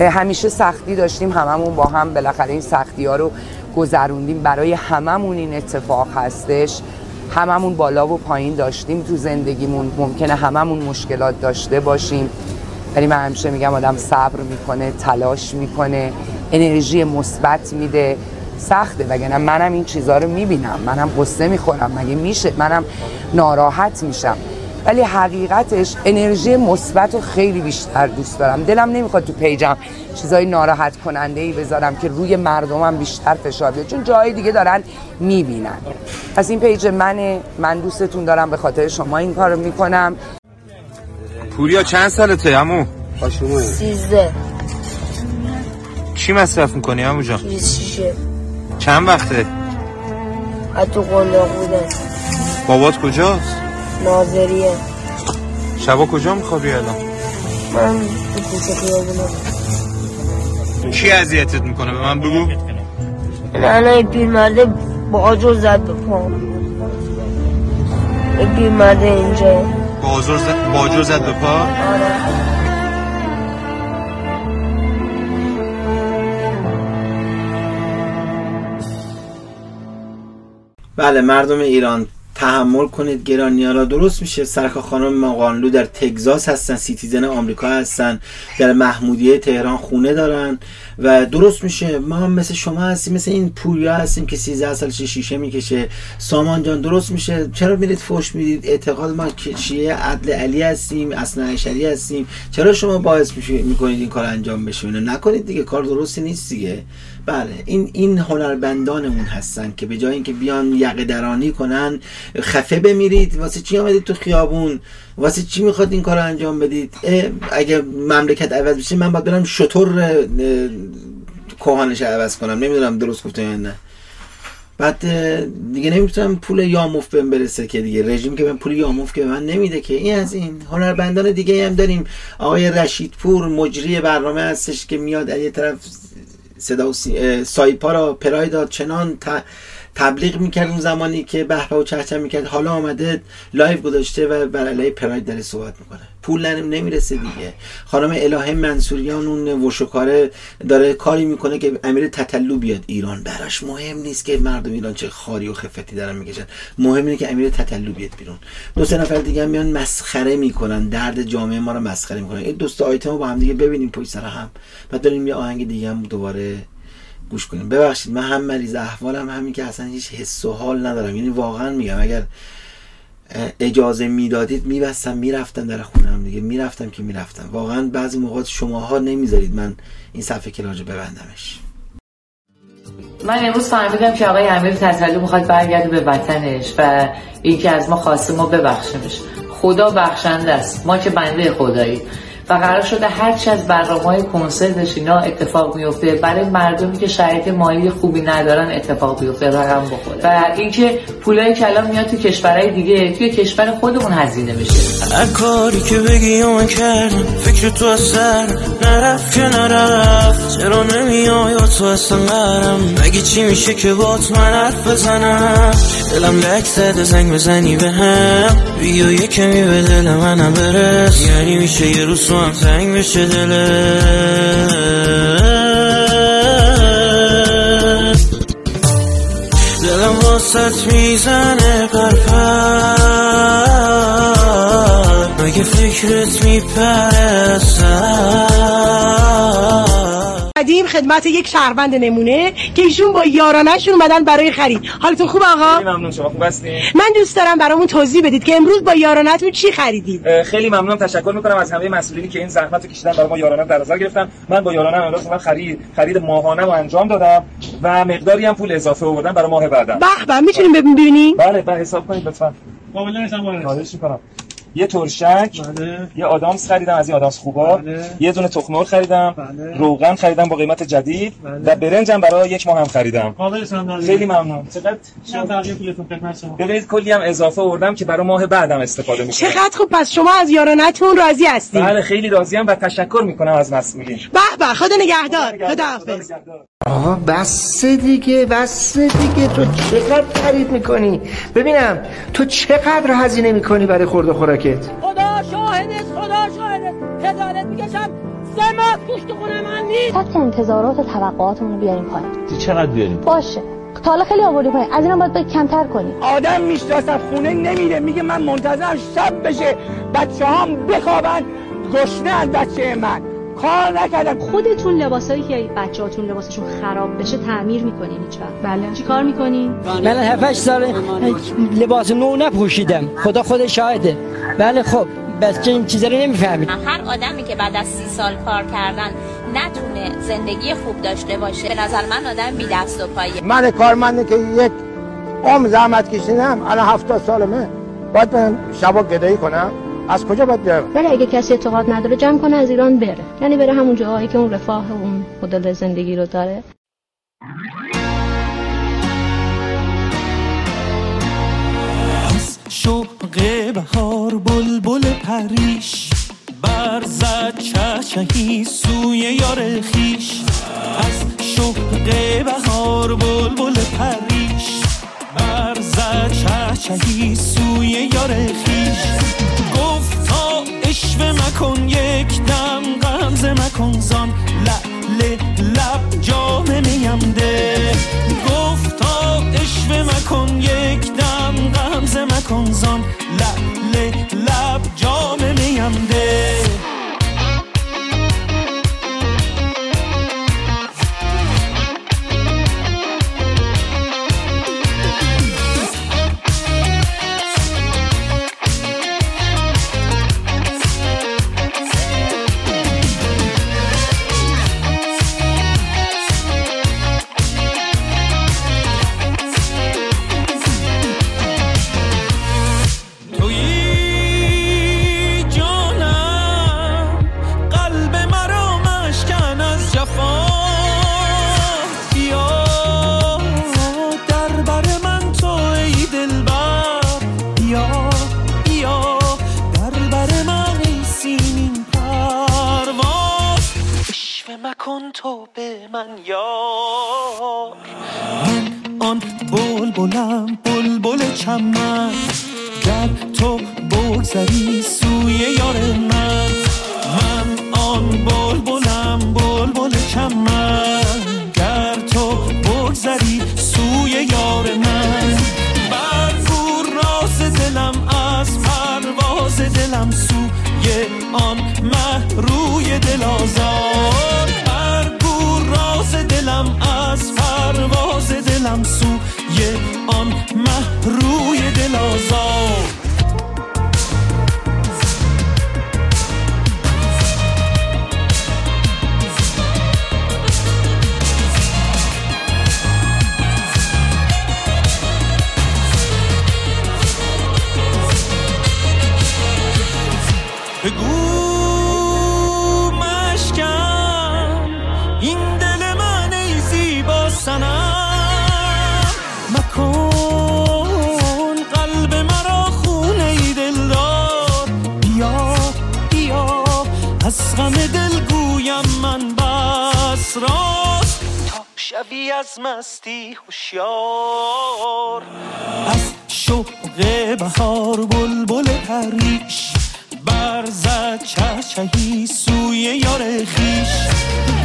همیشه سختی داشتیم هممون با هم بالاخره این سختی ها رو گذروندیم. برای هممون این اتفاق هستش. هممون بالا و پایین داشتیم تو زندگیمون. ممکنه هممون مشکلات داشته باشیم. ولی من همیشه میگم آدم صبر می‌کنه تلاش می‌کنه انرژی مثبت میده. سخته. وگرنه منم این چیزها رو می‌بینم. منم قصه می‌خورم. مگه میشه؟ منم ناراحت میشم. ولی حقیقتش انرژی مثبت رو خیلی بیشتر دوست دارم. دلم نمی‌خواد تو پیجم چیزای ناراحت کننده ای بذارم که روی مردمم بیشتر فشار بیاد. چون جای دیگه دارن می‌بینن. پس این پیج منه. من دوستتون دارم. به خاطر شما این کارو می‌کنم. پوریا چند سالته عمو؟ سیزده. چی مصرف می‌کنی عمو جان؟ شیشه چند وقته؟ حتی قلاق بودن بابات کجاست؟ ناظریه. شبا کجا میخوابی الان؟ من تو کوچه خیابونم کی اذیتت می‌کنه؟ به من بگو. این الان این پیرمرده با آجر زد به پام این پیرمرده اینجا. بازور زد باجر زد به پا؟ بله مردم ایران تحمل کنید گرانی را. درست میشه. سرکار خانم مقانلو در تگزاس هستن. سیتیزن آمریکا هستن. در محمودیه تهران خونه دارن. و درست میشه. ما هم مثل شما هستیم. مثل این پوریا هستیم که 13 سالش شیشه می‌کشه. سامان جان درست میشه. چرا میرید فوش می‌دید؟ اعتقاد ما که شیعه عدل علی هستیم اصلا اشری هستیم. چرا شما باعث می‌کنید این کار انجام بشه؟ نکنید دیگه. کار درستی نیست دیگه. بله این این هنربندانمون هستن که به جای اینکه بیان یقه درانی کنن خفه بمیرید واسه چی آمدید تو خیابون؟ واسه چی می‌خواد این کار انجام بدید؟ اگه مملکت عوض بشه من باید برم شطور کوهانش عوض کنم نمی‌دونم درست گفتم یا نه. بعد دیگه نمی‌تونم پول یاموف بهم برسه که دیگه رژیم که من پول یاموف که من نمیده که. این از این. هنربندان دیگه هم داریم. آقای رشید پور مجری برنامه هستش که میاد از یه طرف صدا و سایپا را پراید چنان ت- تبلیغ می‌کرد اون زمانی که بهبه و چهچه می‌کرد. حالا آمده live گذاشته و بر علیه پراید داره صحبت می‌کنه. پول نم- نمی‌رسه دیگه. خانم الهه منصوریان اون وشوکاره داره کاری می‌کنه که امیر تتلو بیاد ایران براش. مهم نیست که مردم ایران چه خاری و خفتی دارن می‌کشن. مهم اینه که امیر تتلو بیاد بیرون. دو سه نفر دیگه میان مسخره می‌کنن. درد جامعه ما رو مسخره می‌کنن. این دوست آیتم رو با هم دیگه ببینیم پشت سر هم. بعد بریم یه آهنگ دیگه هم دوباره گوش کنیم. ببخشید من هم مریض احوالم همین که اصلا هیچ حس و حال ندارم. یعنی واقعا میگم اگر اجازه می‌دادید میبستم می‌رفتم در خونم دیگه. می‌رفتم که می‌رفتم. واقعا بعضی موقع شماها نمی‌ذارید من این صفحه کلاج ببندمش. من امروز فهمیدم که آقای امیر تطلو می‌خواد برگرده به وطنش و اینکه از ما خواسته ما ببخشیمش. خدا بخشنده است. ما که بنده خدایی و قرار شده هرچی از برنامه های کنسرتش اینا اتفاق میفته برای مردمی که شرایط مالی خوبی ندارن اتفاق بیفته رقم بخوره. و اینکه پولای کلام میاد تو کشورهای دیگه توی کشور خودمون هزینه میشه. هر کاری که بگی من کردم فکر تو از سر نرفت که نرفت. چرا نمیای تو اصلا قرم مگه چی میشه که بات من حرف بزنم؟ دلم لک زده زنگ بزنی به هم بیا یه کمی به دل منم برس. یعنی میشه یه روز هم زنگ بشه دلت دلم واسط می‌زنه پرپر مگه فکرت میپره قدیم خدمت یک شهروند نمونه که ایشون با یارانشون اومدن برای خرید. حالتون خوب آقا؟ خیلی ممنون شما خوب هستین؟ من دوست دارم برامون توضیح بدید که امروز با یارانتون چی خریدید. خیلی ممنونم تشکر می‌کنم از همه مسئولینی که این زحمت رو کشیدن برای ما یارانه در نظر گرفتن. من با یارانه امروز من خرید خرید ماهانه رو انجام دادم و مقداری هم پول اضافه آوردم برای ماه بعدم. به به می‌تونیم ببینیم؟ بله بله حساب کنید لطفا. خواهش می‌کنم. یه ترشک یه آدامس خریدم از این آدامس خوبا. یه دونه تخم مرغ خریدم روغن خریدم با قیمت جدید. و برنجم برای یک ماه هم خریدم. خیلی ممنون. چقدر؟ ببینید کلی هم اضافه آوردم که برای ماه بعدم استفاده می‌کنم. چقدر خوب. پس شما از یارانتون راضی هستید بله خیلی راضیم و تشکر می‌کنم از مسئولین. به به خدا نگهدار. خدا حافظ آقا بس دیگه بس دیگه. تو چقدر خرید می‌کنی؟ ببینم تو چقدر هزینه می‌کنی برای خورد و خوراکت؟ خدا شاهد است خدا شاهد است. خجالت می‌کشم. سه ماه گوشت خونه من نیست. سطح انتظارات و توقعاتمون رو بیاریم پایین. چقدر بیاریم؟ باشه. تا حالا خیلی آوردی پایین. از اینم باید باید کمتر کنیم آدم می‌شناسم خونه نمیره. میگه من منتظرم شب بشه بچه هم بخوابن. گشنه از بچه من. کار نکردم. خودتون لباسایی که بچه‌هاتون لباسشون خراب بشه تعمیر می‌کنین هیچ وقت. بله. چیکار می‌کنین؟ من 7 سال لباس نو نپوشیدم. خدا خود شاهده. بله خب بچه این چیزا رو نمی‌فهمید. هر آدمی که بعد از سی سال کار کردن نتونه زندگی خوب داشته باشه به نظر من آدم بی دست و پایه. من کارمندی که یک عمر زحمت کشیدم الان هفتاد سالمه. باید برم شبا گدایی کنم؟ از کجا باید بیارم ولی اگه کسی اعتقاد نداره جمع کنه از ایران بره. یعنی بره همون جاهایی که اون رفاه و اون مدل زندگی رو داره. شوق بهار بلبل پریش. برزد چهچهی سوی یار خیش از شوق بهار بلبل پریش. برزد چهچهی سوی یار خیش گفت تا اشوه مکن یک دم غمزه مکن زان لعل لب جام میم ده. گفت تا اشوه مکن یک دم غمزه مکن زان لعل لب جام میم ده. به من یار. آن بلبلم بلبل چمن. گر تو بگذری سوی یار من. من آن بلبلم بلبل چمن. گر تو بگذری سوی یار من. برگو راز دلم از پرواز دلم سوی آن مه روی دل دل آزار مستی هوشیار. از شوق بهار بلبل پریش برزد چهچهی سوی یار خیش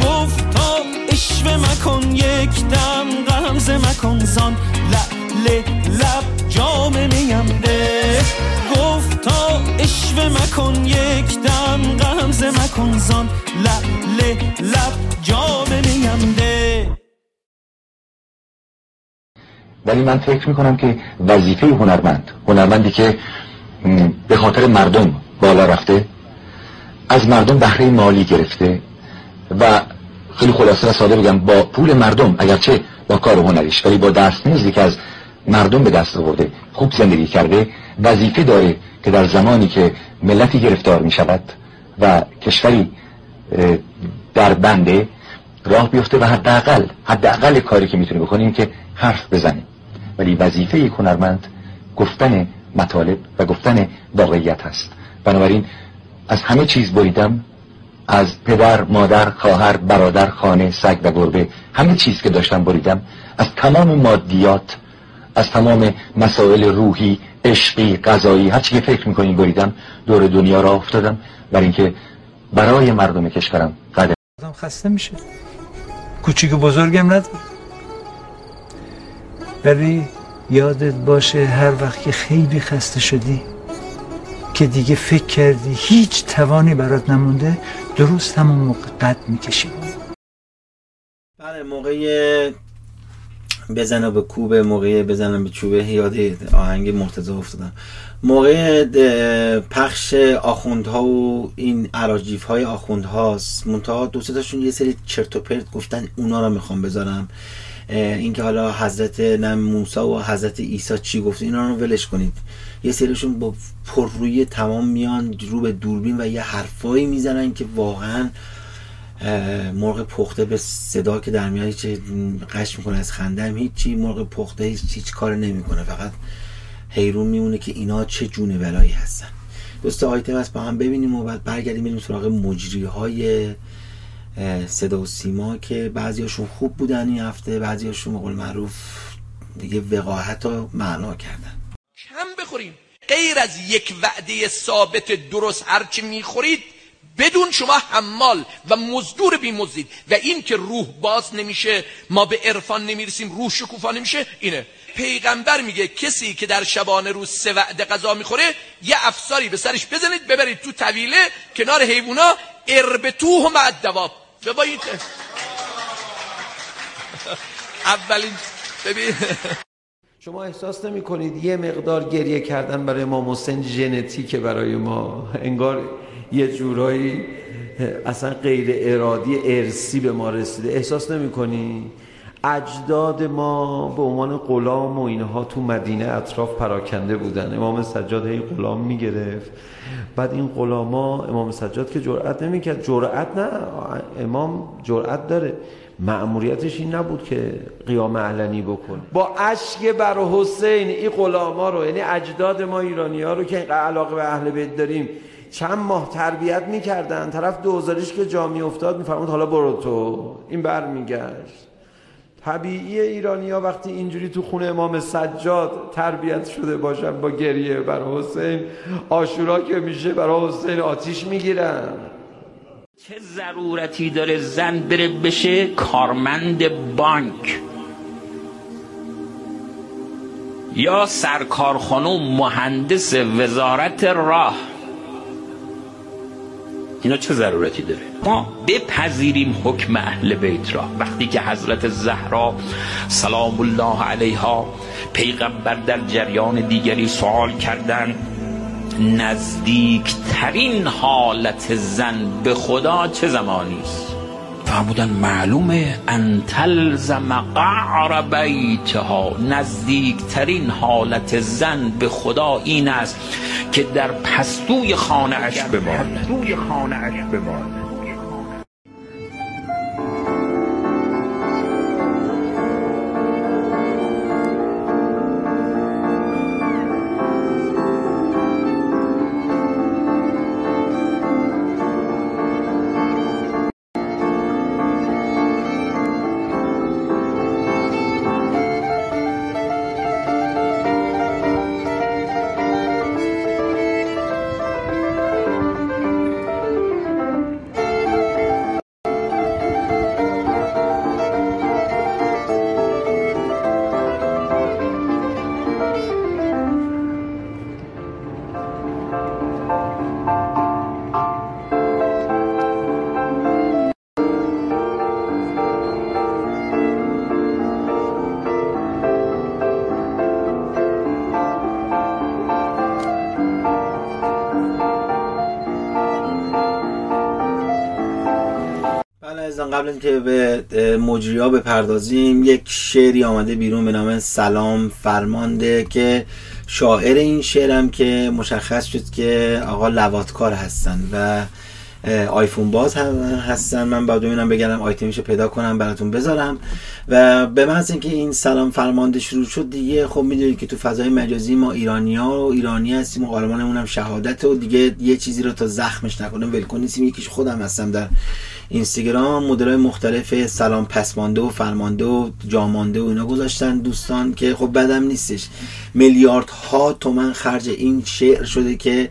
گفت تا اشوه مکن یک دم غمزه مکن زان. لعل لب جام میم ده. گفت تا اشوه مکن یک دم غمزه مکن زان. لعل لب جام میم ولی من فکر می‌کنم که وظیفه هنرمند هنرمندی که به خاطر مردم بالا رفته از مردم بهره مالی گرفته و خیلی خلاصه و ساده بگم با پول مردم اگرچه با کار هنریش ولی با دست نیزی که از مردم به دست آورده خوب زندگی کرده وظیفه داره که در زمانی که ملتی گرفتار می شود و کشوری در بنده راه بیفته و حداقل حداقل کاری که می‌تونه بکنیم که حرف بزنه ولی وظیفه یک هنرمند گفتن مطالب و گفتن واقعیت هست. بنابراین از همه چیز بریدم از پدر، مادر، خواهر، برادر، خانه، سگ و گربه همه چیز که داشتم بریدم. از تمام مادیات از تمام مسائل روحی عشقی قضایی هر چی که فکر می‌کنیم بریدم دور دنیا را افتادم. برای اینکه برای مردم کشورم قدر خسته میشه. کوچیک و بزرگم نداره ولی یادت باشه هر وقت که خیلی خسته شدی که دیگه فکر کردی هیچ توانی برات نمونده درست همون موقع قد می‌کشی. بله موقع بزنه به کوبه موقع بزنم به چوبه یاد آهنگ مرتضی افتادم. موقع پخش آخوندها و این عراجیف های آخوندهاست منتها دو تاشون یه سری چرت و پرت گفتن اونا رو می‌خوام بذارم. اینکه حالا حضرت نم موسی و حضرت عیسی چی گفت اینا رو ولش کنید. یه سریشون با پررویی تمام میان رو به دوربین و یه حرفایی می‌زنن که واقعا مرغ پخته به صدا که در میاد هیچ قش می‌کنه از خندم هیچی مرغ پخته هیچ, کار نمی‌کنه فقط حیرون میمونه که اینا چه جون ولایی هستن. دوست آیتم هست با هم ببینیم و بعد برگردیم بریم سراغ مجری های صدا و سیما که بعضیاشون خوب بودن این هفته بعضیاشون به قول معروف دیگه وقاحت رو معنا کردن. کم بخوریم. غیر از یک وعده ثابت درست هرچی می‌خورید بدون شما حمال و مزدور بیمزدید و این که روح باز نمیشه ما به عرفان نمی‌رسیم روح شکوفا نمیشه اینه. پیغمبر میگه کسی که در شبانه روز سه وعده غذا می‌خوره یه افساری به سرش بزنید ببرید تو طویله کنار حیوونا اربتوه مع الدواب. ببایید. اولین ببین. شما احساس نمی کنید یه مقدار گریه کردن برای ما حسین ژنتیکه برای ما. انگار یه جورایی اصلا غیر ارادی ارسی به ما رسیده. احساس نمی کنی؟ اجداد ما به عنوان غلام و اینها تو مدینه اطراف پراکنده بودن. امام سجاد هی غلام می‌گرفت. بعد این غلاما امام سجاد که جرأت نمی‌کرد. جرأت نه امام جرأت داره. معموریتش این نبود که قیام علنی بکن با اشک بر حسین این غلاما رو یعنی اجداد ما ایرانی ها رو که علاقه به اهل بیت داریم چند ماه تربیت می‌کردن. طرف دوزاریش که جا افتاد میفرمود حالا برو تو. این بر میگشت طبیعی ها وقتی اینجوری تو خونه امام سجاد تربیت شده باشن با گریه بر حسین آشورا که میشه برای حسین آتیش می‌گیرن. چه ضرورتی داره زن بره بشه کارمند بانک؟ یا سرکارخانه مهندس وزارت راه؟ اینا چه ضرورتی داره؟ ما بپذیریم حکم اهل بیت را. وقتی که حضرت زهرا سلام الله علیها پیغمبر در جریان دیگری سوال کردن نزدیکترین حالت زن به خدا چه زمانی است؟ فرمودن معلومه ان تلزم قعر بیتها نزدیکترین حالت زن به خدا این است که در پستوی خانه اش بماند. قبل اینکه به مجری ها بپردازیم. یک شعری آمده بیرون به نام سلام فرمانده که شاعر این شعرم که مشخص شد که آقا لواتکار هستن و آیفون باز هستن. من باید ببینم بگردم آیتمیشو پیدا کنم براتون بذارم. و به محض اینکه این سلام فرمانده شروع شد دیگه خب می‌دونید که تو فضای مجازی ما ایرانی ها و ایرانی هستیم و قهرمانمون هم شهادت و دیگه یه چیزی رو تا زخمش نکنه ولکن نیستیم. یکیش خودم هستم در اینستاگرام مدلای مختلف سلام پسمانده و فرمانده و جامانده و اینا گذاشتن دوستان که خب بدم نیستش. میلیاردها تومن خرج این شعر شده که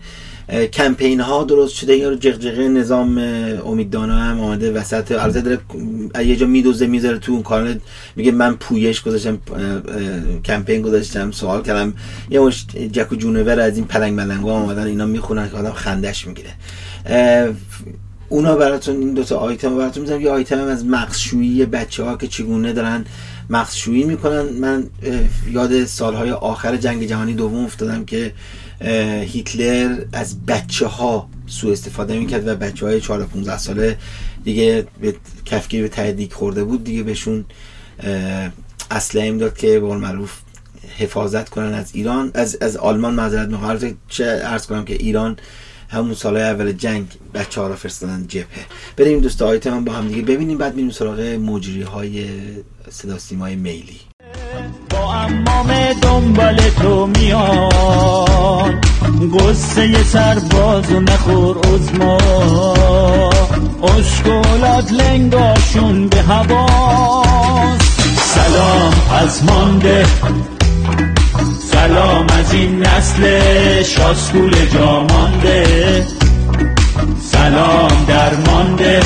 کمپین ها درست شده. یا جغجغه نظام امیددانا هم آمده وسط. البته داره یه جا میدوزه می‌ذاره تو اون کانال. میگه من پویش گذاشتم کمپین گذاشتم. سوال کردم. یه مش جکو جونور از این پلنگ ملنگا آمدن اینا می‌خونن که آدم خندش می‌گیره. اونا براتون این دوتا آیتم براتون می‌زنم یه آیتم از مقصشویی بچه ها که چگونه دارن مقصشویی می‌کنن. من یاد سالهای آخر جنگ جهانی دوم افتادم که هیتلر از بچه ها سو استفاده می‌کرد و بچه های 4 15 ساله دیگه به کفگیر به تهدیک خورده بود. دیگه بهشون اسلحه داد که به معروف حفاظت کنن از ایران از از آلمان معذرت می‌خوام. چه عرض کنم که ایران همون سالهای اول جنگ بچه ها را فرستادن جبهه. بریم دوست آیتم با هم دیگه ببینیم بعد میریم سراغ مجری های صدا سیمای میلی. با امام دنبال تو میان. قصه سرباز و نخور ازما اشکولات لنگاشون به هواست سلام از مانده. سلام از این نسل شاسکول جامانده سلام در مانده.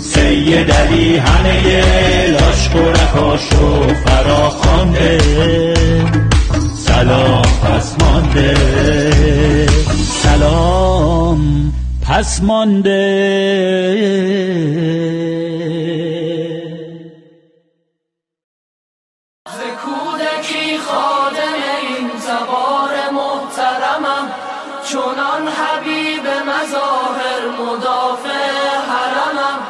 سید علی همه لاشکرکاشو فراخانده سلام پس مانده. سلام پس مانده. کودکی خادم این زبار محترمم. چونان حبیب مظاهر مدافع حرمم.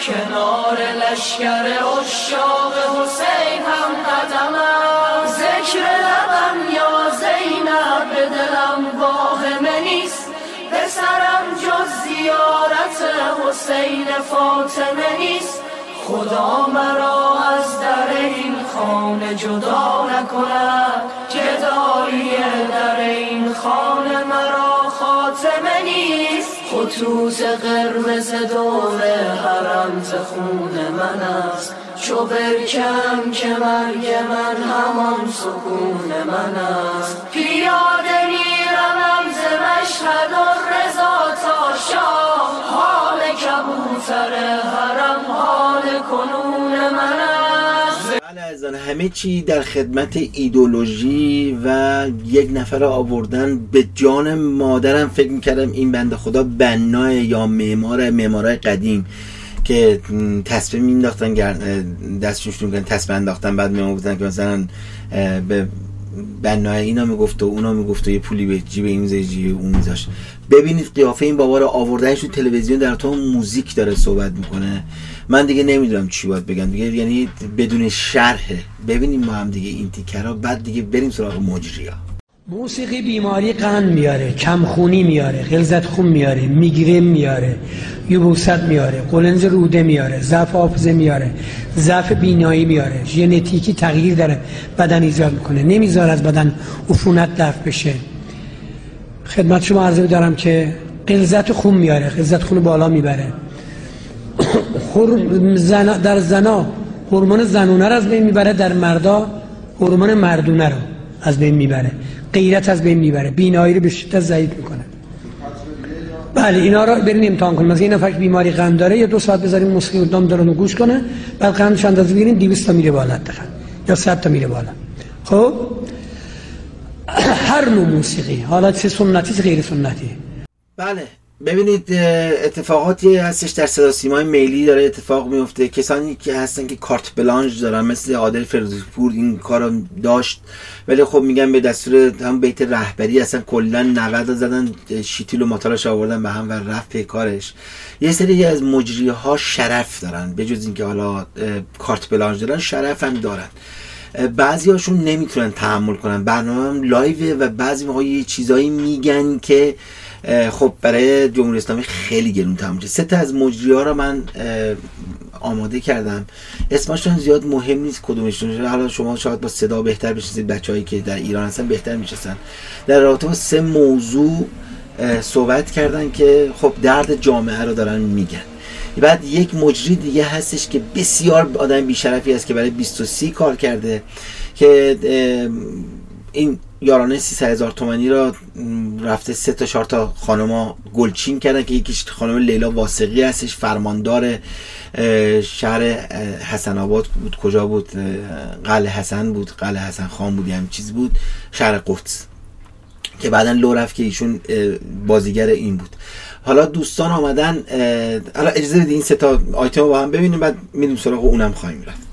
کنار لشکر اشاق حسین هم قدمم. ذکر لبم یا زینب به دلم واهمه نیست به سرم جز زیارت حسین فاطمه نیست. خدا مرا از در این خانه جدا نکند. جدایی در این خانه؟ مرا خاتمه نیست. خطوط قرمز دور حرم خون من است. چو برکم که مرگ من همان سکون من است. پیاده میرمم ز مشهد و رضا تا شاه. حال کبوتر حرم من بله همه چی در خدمت ایدولوژی و یک نفر آوردن به جان مادرم. فکر می‌کردم این بنده خدا بنای یا معمار معمارای قدیم که تصفیه مینداختن دستشون شروع تصفیه انداختن. بعد میآوردن که مثلا به بنای اینا می‌گفت و اونا می‌گفت و یه پولی به جیب این جیب اون میذاشت. ببینید قیافه این بابا رو آوردنش تو تلویزیون در تو موزیک داره صحبت می‌کنه. من دیگه نمی‌دونم چی باید بگم. دیگه یعنی بدون شرحه ببینیم ما هم دیگه این تیکرها بعد دیگه بریم سراغ مجریا موسیقی بیماری قند میاره کمخونی میاره غلظت خون میاره میگرن میاره یبوست میاره قلنز روده میاره ضعف حافظه میاره ضعف بینایی میاره. ژنتیکی تغییر داره بدن ایجاد می‌کنه. نمی‌ذاره از بدن عفونت دفع بشه. خدمت شما عرضه دارم که غلظت خون میاره غلظت خون بالا می‌بره. زن... در زنا هورمون زنونه رو از بین می‌بره در مردا هورمون مردونه رو از بین می‌بره. غیرت از بین می‌بره. بینایی رو به شدت ضعیف می‌کنه. بله اینا رو برین امتحان کنیم. مثلا این نفر بیماری قند داره یا دو ساعت بذاریم موسیقی قدام دارن رو گوش کنه بعد قندش اندازه بگیریم 200 تا میره بالا دقیقاً یا 100 تا میره بالا. خب؟ هر نوع موسیقی. حالا چه سنتی چه غیر سنتی. بله. ببینید اتفاقاتی هستش در صدا سیمای میلی داره اتفاق میفته. کسانی که هستن که کارت بلانج دارن مثل عادل فردوسیپور این کار داشت. ولی خب میگن به دستور هم بیت رهبری اصلا کلا 90 زدن شیتیل و ماتالاش آوردن به هم و رفت پی کارش. یه سری از مجری ها شرف دارن به جز اینکه حالا کارت بلانج دارن شرف هم دارن. بعضی هاشون نمی‌تونن تحمل کنن. برنامه هم لایوه و بعضی موقع چیزایی میگن که خب برای جمهوری اسلامی خیلی گرون تموم شد. سه تا از مجری ها رو من آماده کردم. اسمشون زیاد مهم نیست کدومشون. حالا شما شاید با صدا بهتر بشناسید بچههایی که در ایران هستن بهتر می‌شناسن. در رابطه با سه موضوع صحبت کردن که خب درد جامعه رو دارن میگن. بعد یک مجری دیگه هستش که بسیار آدم بیشرفی است که برای 23 کار کرده که این یارانه 300 هزار تومنی را رفته سه تا چهار تا خانما گلچین کردن که یکیش خانم لیلا واسقی هستش فرماندار شهر حسن آباد بود. کجا بود؟ قلعه حسن بود قلعه حسن خان بود هم چیز بود. شهر قدس. که بعدا لو رفت که ایشون بازیگر این بود. حالا دوستان آمدن حالا اجازه بدید این سه تا آیتم رو با هم ببینیم بعد میریم سراغ اونم خواهیم رفت.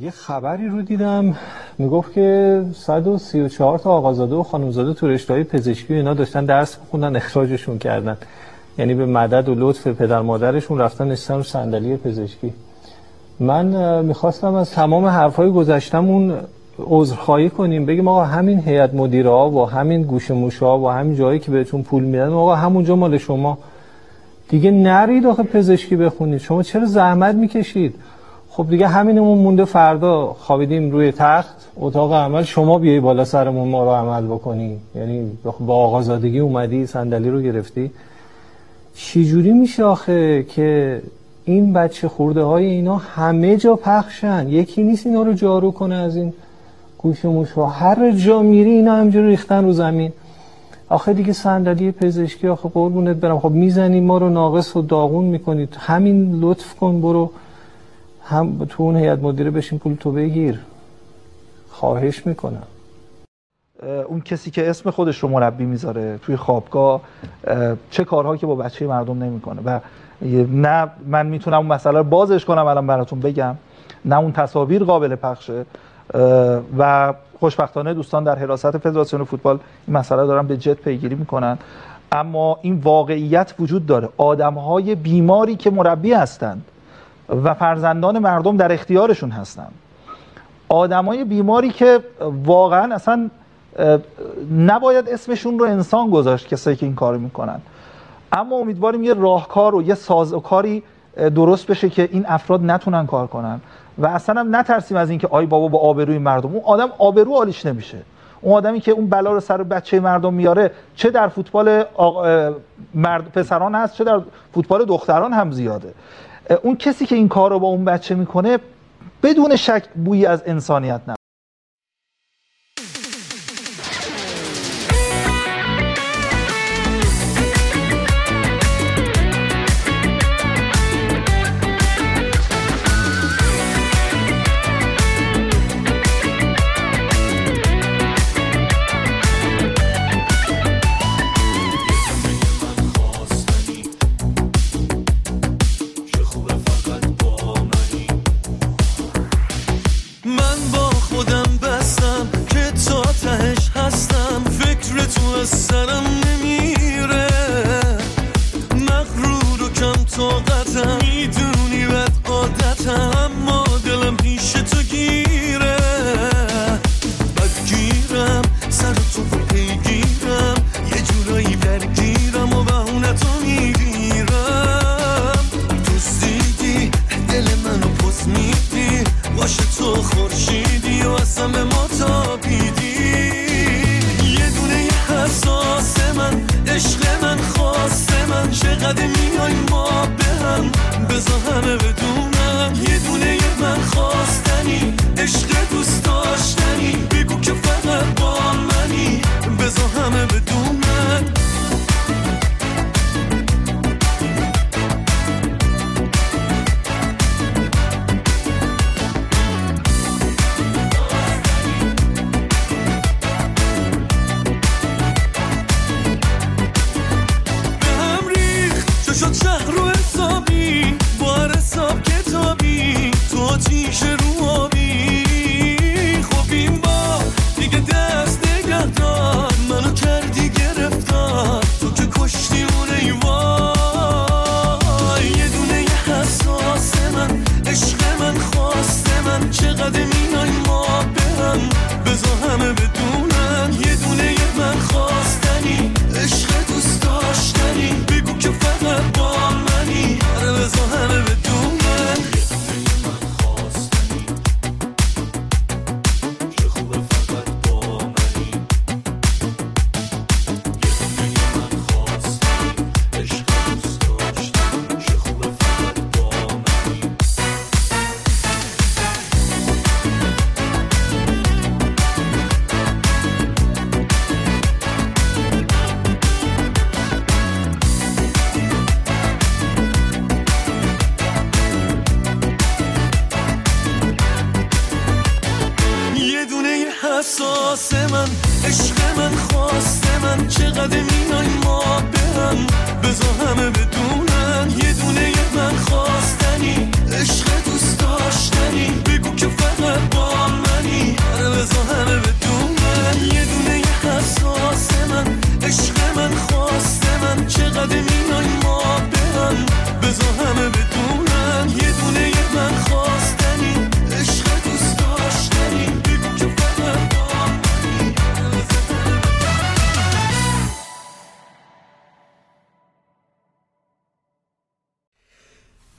یه خبری رو دیدم می‌گفت که 134 تا آقازاده و خانومزاده تو رشته پزشکی اینا داشتن درس خوندن اخراجشون کردن. یعنی به مدد و لطف پدر مادرشون رفتن نشستن رو صندلی پزشکی. من می‌خواستم از تمام حرفای گذشتمون عذرخواهی کنیم. بگیم آقا همین هیئت مدیره ها و همین گوش ها و همین جایی که بهتون پول میدن آقا همونجا مال شما. دیگه نرید آخه پزشکی بخونید. شما چرا زحمت می‌کشید؟ خب دیگه همینمون مونده فردا خوابیدیم روی تخت. اتاق عمل شما بیای بالا سرمون ما رو عمل بکنی. یعنی با آقازادگی اومدی صندلی رو گرفتی. چجوری میشه آخه که این بچه خورده های اینا همه جا پخشن؟ یکی نیست اینا رو جارو کنه از این گوش موش هر جا میری اینا همجوری ریختن رو زمین. آخه دیگه صندلی پزشکی آخه قربونت برم. خب می‌زنی ما رو ناقص و داغون می‌کنید همین لطف کن برو. هم تو اون هیئت مدیره بشین پول تو بگیر. خواهش می‌کنم. اون کسی که اسم خودش رو مربی می‌ذاره توی خوابگاه چه کارهایی که با بچه مردم نمی‌کنه و نه من می‌تونم اون مسئله رو بازش کنم الان براتون بگم. نه اون تصاویر قابل پخشه. و خوشبختانه دوستان در حراست فدراسیون فوتبال این مسئله دارن به جد پیگیری می‌کنن. اما این واقعیت وجود داره. آدمهای بیماری که مربی هستند و فرزندان مردم در اختیارشون هستند آدمای بیماری که واقعا اصلا نباید اسمشون رو انسان گذاشت کسایی که این کارو می‌کنن. اما امیدواریم یه راهکار و یه سازوکاری درست بشه که این افراد نتونن کار کنن. و اصلا هم نترسیم از اینکه آی بابا با آبروی مردم. اون آدم آبرو عالیش نمیشه. اون آدمی که اون بلا رو سر بچه مردم میاره چه در فوتبال مرد پسران هست چه در فوتبال دختران هم زیاده. اون کسی که این کار رو با اون بچه می‌کنه بدون شک بویی از انسانیت نه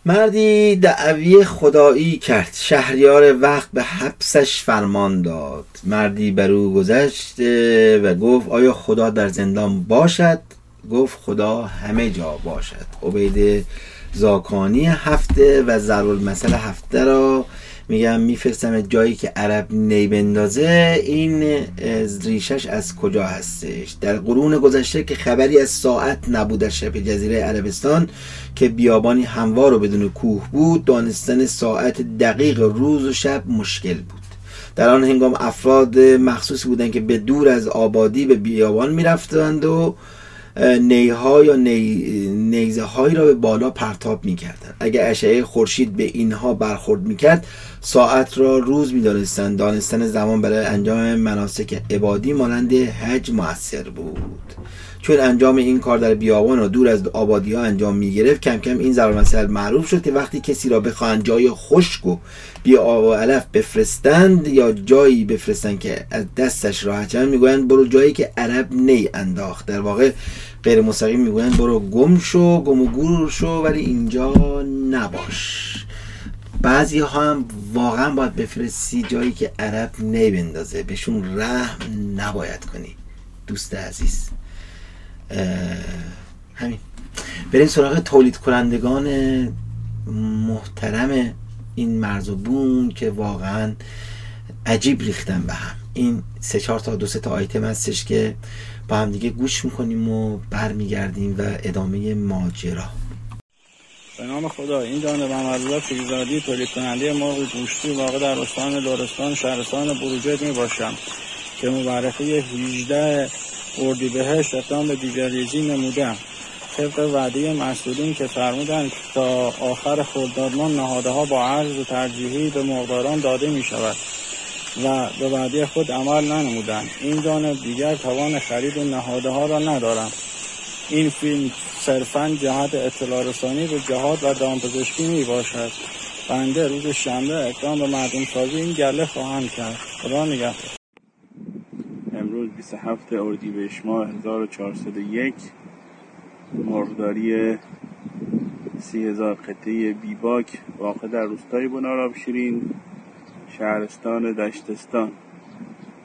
مردی دعوی خدایی کرد. شهریار وقت به حبسش فرمان داد. مردی بر او گذشت و گفت آیا خدا در زندان باشد؟ گفت خدا همه جا باشد. عبید زاکانی هفته و ضرور المثل هفته را میگم میفرستم جایی که عرب نی بندازه این ریشش از کجا هستش؟ در قرون گذشته که خبری از ساعت نبود در شبه جزیره عربستان که بیابانی هموار و بدون کوه بود دانستن ساعت دقیق روز و شب مشکل بود. در آن هنگام افراد مخصوصی بودند که به دور از آبادی به بیابان می‌رفتند و نیها یا نی... نیزه هایی را به بالا پرتاب می کردن. اگر اشعه خورشید به اینها برخورد می کرد ساعت را روز می دانستن. دانستن زمان برای انجام مناسک عبادی مانند حج موثر بود چون انجام این کار در بیابان و دور از آبادی ها انجام می گرفت کم کم این ضرب مثل معروف شد که وقتی کسی را بخواهند جای خشک و بی آب و علف بفرستند یا جایی بفرستند که از دستش راحت می‌گویند برو جایی که عرب نی انداخت. در واقع غیر مستقیم می‌گویند برو گم شو گم و گور شو ولی اینجا نباش. بعضی ها هم واقعا باید بفرستی جایی که عرب نی بندازه. بهشون رحم نباید کنی. دوست عزیز. همین. بریم سراغ تولید کنندگان محترم این مرز و بون که واقعا عجیب ریختن به هم. این سه چهار تا دو سه تا آیتم هستش که با هم دیگه گوش می‌کنیم و برمیگردیم و ادامه ماجرا. به نام خدا این جانب محمدالله فریزادی تولید کننده مرغ گوشتی واقع در استان لرستان شهرستان بروجرد می باشم که مورخه 18 اردیبهشت اقدام به دیگریزی نمودم. طبق وعده مسئولین که فرمودند تا آخر خرداد ماه نهاده ها با عرض ترجیحی به مقداران داده می شود و به وعده خود عمل ننمودند. این جانب دیگر توان خرید نهاده ها را ندارم. این فیلم صرفا جهت اطلاع رسانی به جهاد و دامپزشکی می باشد بنده روز شنبه اقدام به مردم سازی این گله خواهم کرد. خدا نگهدار. امروز 27 اردیبهشت ماه 1401 مرغداری 30000 قطعه بیباک واقع در روستای بناراب شیرین شهرستان دشتستان.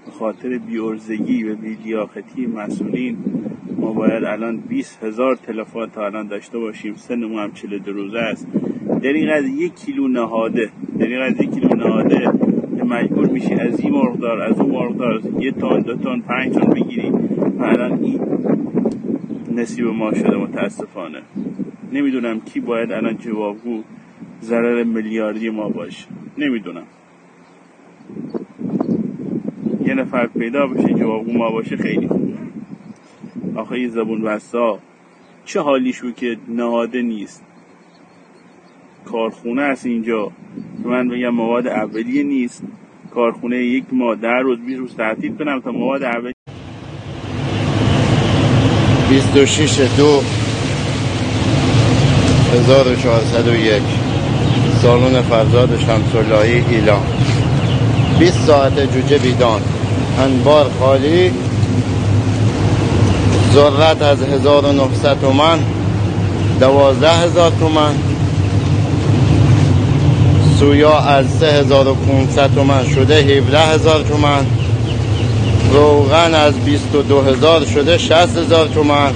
به خاطر بیورزگی و بیلیاقتی مسئولین ما باید الان 20 هزار تلفات تا الان داشته باشیم. سن ما هم 42 روزه است. دریغ از یک کیلو نهاده. دریغ از یک کیلو نهاده. مجبور میشی از این مرغدار از اون مرغدار یه تن دو تن پنج تن بگیری. و الان این نصیب ما شده متاسفانه. نمی‌دونم کی باید الان جوابگو ضرر میلیاردی ما باشه. نمی‌دونم. یه نفر پیدا بشه جوابگو ما باشه خیلی خوبه آخه یه زبون بستا چه حالیش بود که نهاده نیست. کارخونه است اینجا. من بگم مواد اولیه نیست. کارخونه یک ماه در روز 20 روز تعطیل کنم تا مواد اولیه 26 دو 1401 سالن فرزاد شمساللهی ایلان. 20 ساعت جوجه بیدان. انبار خالی. ذرت از 1900 تومن 12000 تومن سویا از 3500 تومن شده 17000 تومن. روغن از 22000 شده 60000 تومن.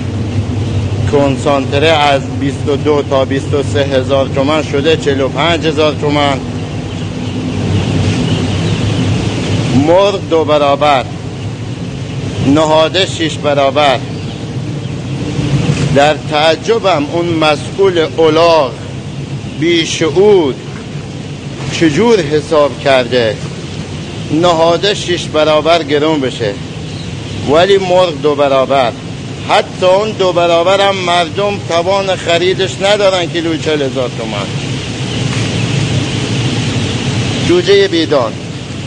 کنسانتره از 22 تا 23 هزار تومن شده 45 هزار تومن. مرغ دو برابر. نهاده شیش برابر. در تعجبم اون مسئول اولاغ بیشعور چجور حساب کرده؟ نهاده شیش برابر گرون بشه. ولی مرغ دو برابر. حتی اون دو برابر هم مردم توان خریدش ندارن کیلو چل هزار تومن. جوجه بیدان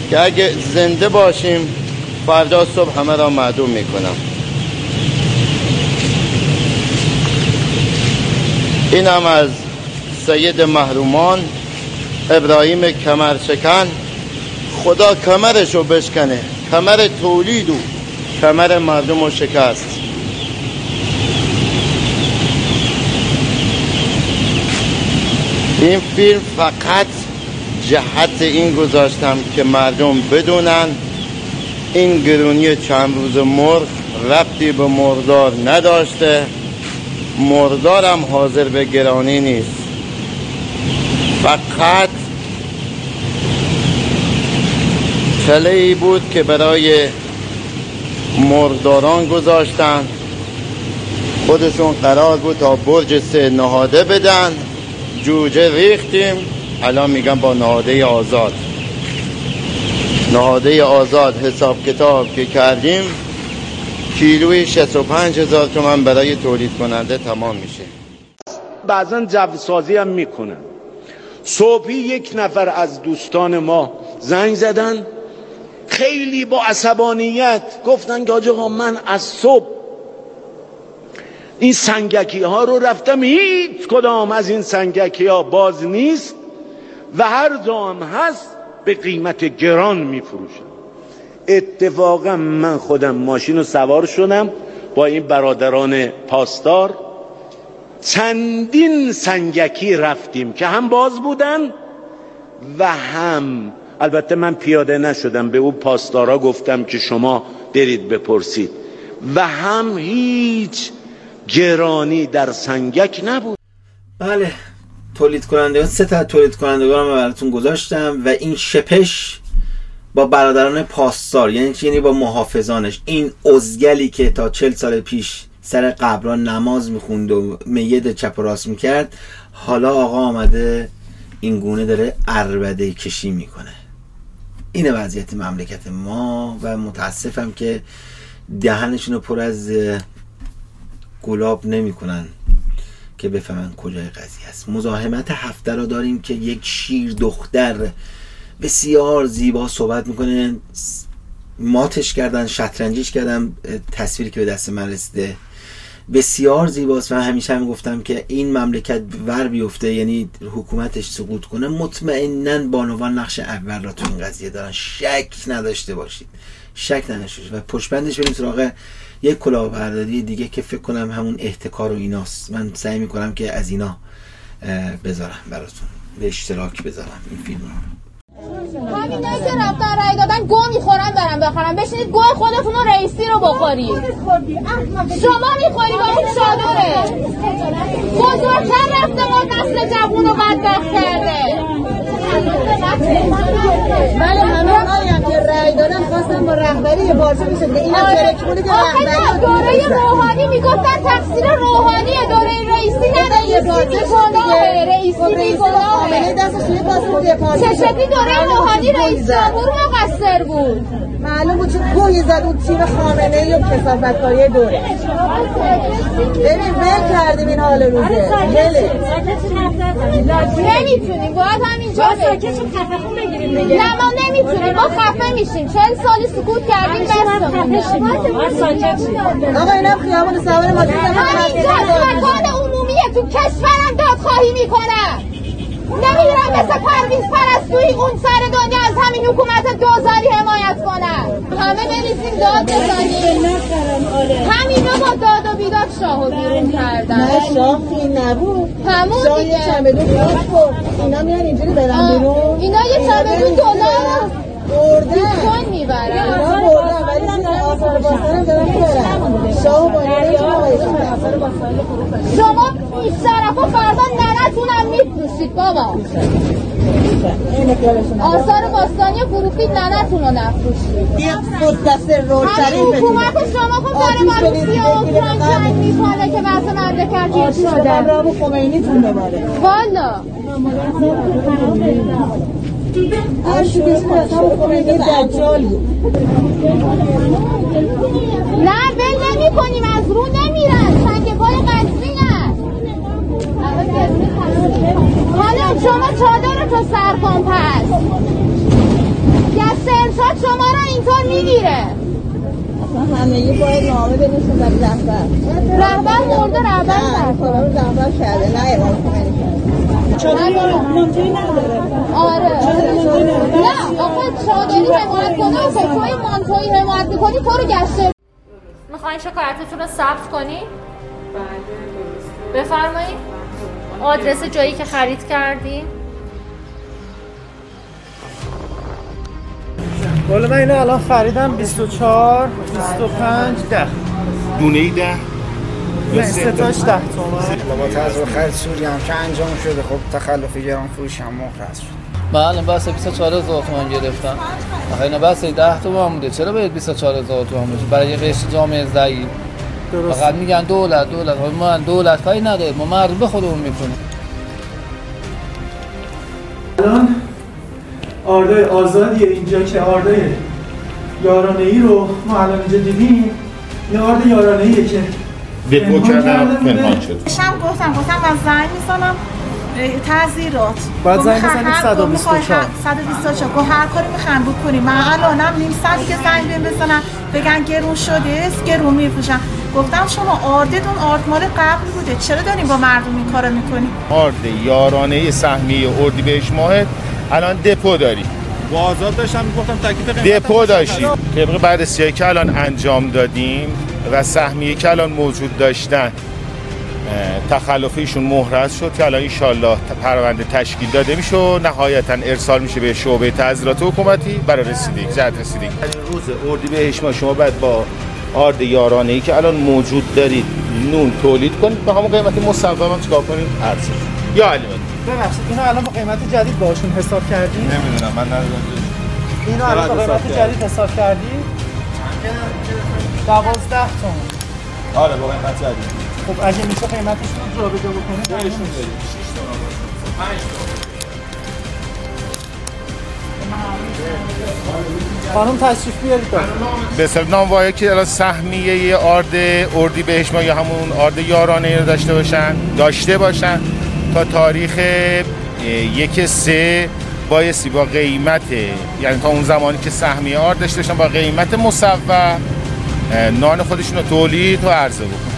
که اگه زنده باشیم فردا صبح همه را معدوم می‌کنم. این هم از سید محرومان ابراهیم کمرشکن خدا کمرش رو بشکنه کمر تولید و کمر مردم رو شکست. این فیلم فقط جهت این گذاشتم که مردم بدونن این گرونی چند روز مرغ ربطی به مردار نداشته. مردارم حاضر به گرانی نیست. فقط تله ای بود که برای مرداران گذاشتن. خودشون قرار بود تا برج سه نهاده بدن. جوجه ریختیم. الان میگم با نهاده آزاد. نهاده آزاد حساب کتاب که کردیم کیلوی 65 هزار تومن برای تولید کننده تمام میشه. بعضا جو سازی هم می‌کنن. صبحی یک نفر از دوستان ما زنگ زدن. خیلی با عصبانیت گفتن که آقا من از صبح این سنگکی ها رو رفتم هیچ کدام از این سنگکی ها باز نیست و هر جام هست به قیمت گران میفروشن اتفاقا من خودم ماشین رو سوار شدم با این برادران پاسدار. چندین سنگکی رفتیم که هم باز بودن و هم البته من پیاده نشدم. به او پاسدارا گفتم که شما برید بپرسید. و هم هیچ گرانی در سنگک نبود. بله تولید کنندگان سه تا تولید کنندگان رو براتون گذاشتم و این شپش با برادران پاسدار یعنی یعنی با محافظانش. این ازگلی که تا چل سال پیش سر قبران نماز می‌خوند و میده چپ و راست می‌کرد حالا آقا آمده این گونه داره اربده کشی می‌کنه. اینه وضعیت مملکت ما و متاسفم که دهنشون رو پر از گلاب نمی‌کنن که بفهمن کجای قضیه است. مزاحمت هفته رو داریم که یک شیر دختر بسیار زیبا صحبت می‌کنه. ماتش کردن شطرنجیش کردم تصویری که به دست من رسیده. بسیار زیباست و همیشه هم گفتم که این مملکت ور بیفته یعنی حکومتش سقوط کنه مطمئنا بانوان نقش اول را تو این قضیه دارن. شک نداشته باشید. شک نداشته و پشبندش بریم سراغ یک کلاهبرداری دیگه که فکر کنم همون احتکار و ایناست. من سعی می‌کنم که از اینا بذارم براتون. به اشتراک بذارم این فیلم رو. همینایی که رفتن رای دادن گو می‌خورن برم بخورم بشینید گو خودتون رو رئیسی رو بخورید. شما می‌خوری با اون چادره. بزرگتر رفته ما نسل جوون رو بدبخت کرده. بله همه آیم که رای دادن خواستن با رهبری بارزه میشه این هم ترکمونه که رهبری دوره روحانی می‌گفتن تقصیر روحانیه دوره رئیسی نداره. می‌کنه رئیسی می‌کنه خامنه دستش توی پاسپورت دپارتمان چشتی دوره روحانی رئیس جمهور مقصر بود. معلوم بود چه گویی زد. اون تیم خامنه ای و کسافتکاری دوره. ببین ول کردیم این حال روزه. نمی‌تونیم باید همینجا بگیریم نه ما نمی‌تونیم. ما خفه میشیم. چهل سالی سکوت کردیم بستمون آقا اینم خیابون سوار ما همینجا مکان عمومیه تو کشورم دادخواهی می‌کنم نمیرم مثل پرویز پرستوی اون سر دنیا از همین حکومت دوزاری حمایت کنم همه بریزیم داد بزنیم همینا با داد و بیداد شاهو بیرون کردن. نه شاه این نبود. همون شاه دیگه. یه چمدون اینا میان اینجوری برن بیرون. اینا یه چمدون دلار بردن بیتکوین می‌برن. اینا بردن ولی آثار باستان دارن می‌برن شاه با شما بیشرف و فردا ننتونم میفروشید بابا. آثار باستانی فروختید ننتون رو نفروشید. یه خوددست روشنی همین حکومت شما خب داره ما رو سیاه اوکراین جنگ می‌کنه که بحث مملکت شده. رابو خمینی تون بباره والا دجال نه ول نمی کنیم از رو نمیرن پای قصری نه حالا شما چادر تو سر کن پس دست ارشاد شما رو اینطور می‌گیره همگی باید نامه بنویسن برای رهبر رهبر مرده رهبر رو رهبر کرده نه چادری منطقی نداره آره نه آقا چادری حمایت کنه با توی منطقی حمایت می‌کنی تو رو گشته می‌خواین شکایتتون رو ثبت کنی؟ بله بفرمایید. آدرس جایی که خرید کردین. بالا من اینو الان خریدم 24 25 10 دونه ای 10 مثل بله، تاش ده تومن با تظرخل سوری هم که انجام شده. خب تخلف گران فروش هم مخرص شد بله بس 24 هزار تومن گرفتم. آخه اینا بس 10 تومن بوده. چرا باید 24 هزار تومن بشه برای یه قشر جامعه ضعیف فقط میگن دولت دولت. خب، ما دولت کاری نداره ما مردم به خودمون می‌کنیم الان آردای آزادی اینجا که آردای یارانه ای رو ما الان اینجا دیدیم یه آرد یارانه ایه که دپو بوده. پنهان شد. شم گفتم گفتم من زنگ می‌زنم تعذیرات باید زنگ بزنید هر- گفت می‌خوای 124. هر- 124 گفت هر کاری می‌خوام بکنیم. من الانم نیم ساعتی که زنگ بهم بزنم بگن گرون شده است گرون میفروشن. گفتم شما آردتون آرد مال قبل بوده. چرا داریم با مردم این کارو می‌کنیم آرد یارانه سهمیه اردی بهش ماهت. الان دپو داری. با آزاد داشتم می‌گفتم تکلیف قیمت دپو داشتی. طبق بررسی که الان انجام دادیم و سهمیه که الان موجود داشتن. اه، تخلف ایشون مهرز شد که الان ایشالله پرونده تشکیل داده میشه و نهایتا ارسال میشه به شعبه تعذیرات حکومتی. برای رسیدگی. جهت رسیدگی. روز اردی بهش ما شما باید با آرد یارانه ای که الان موجود دارید نون تولید کنید. به همون قیمت مصوب هم چیکار کنید ارزش یا علی ببخشید اینو الان با قیمت جدید باشون حساب کردی؟ نمی‌دونم من ندارم اینو الان با قیمت جدید حساب کردی؟ دوازده تومن آره با قیمت جدید خب اگه میشه قیمتش رو جابجا بکنه بهشون بریم. خانم تشریف بیارید. به اصطلاح نانوایی که الان سهمیه آرد اردی بهش ما یا همون آرد یارانه رو داشته باشن داشته باشن تا تاریخ یک سه بایستی با قیمت یعنی تا اون زمانی که سهمیه آرد داشته با قیمت مصوب نان خودشون رو تولید و عرضه بکنن.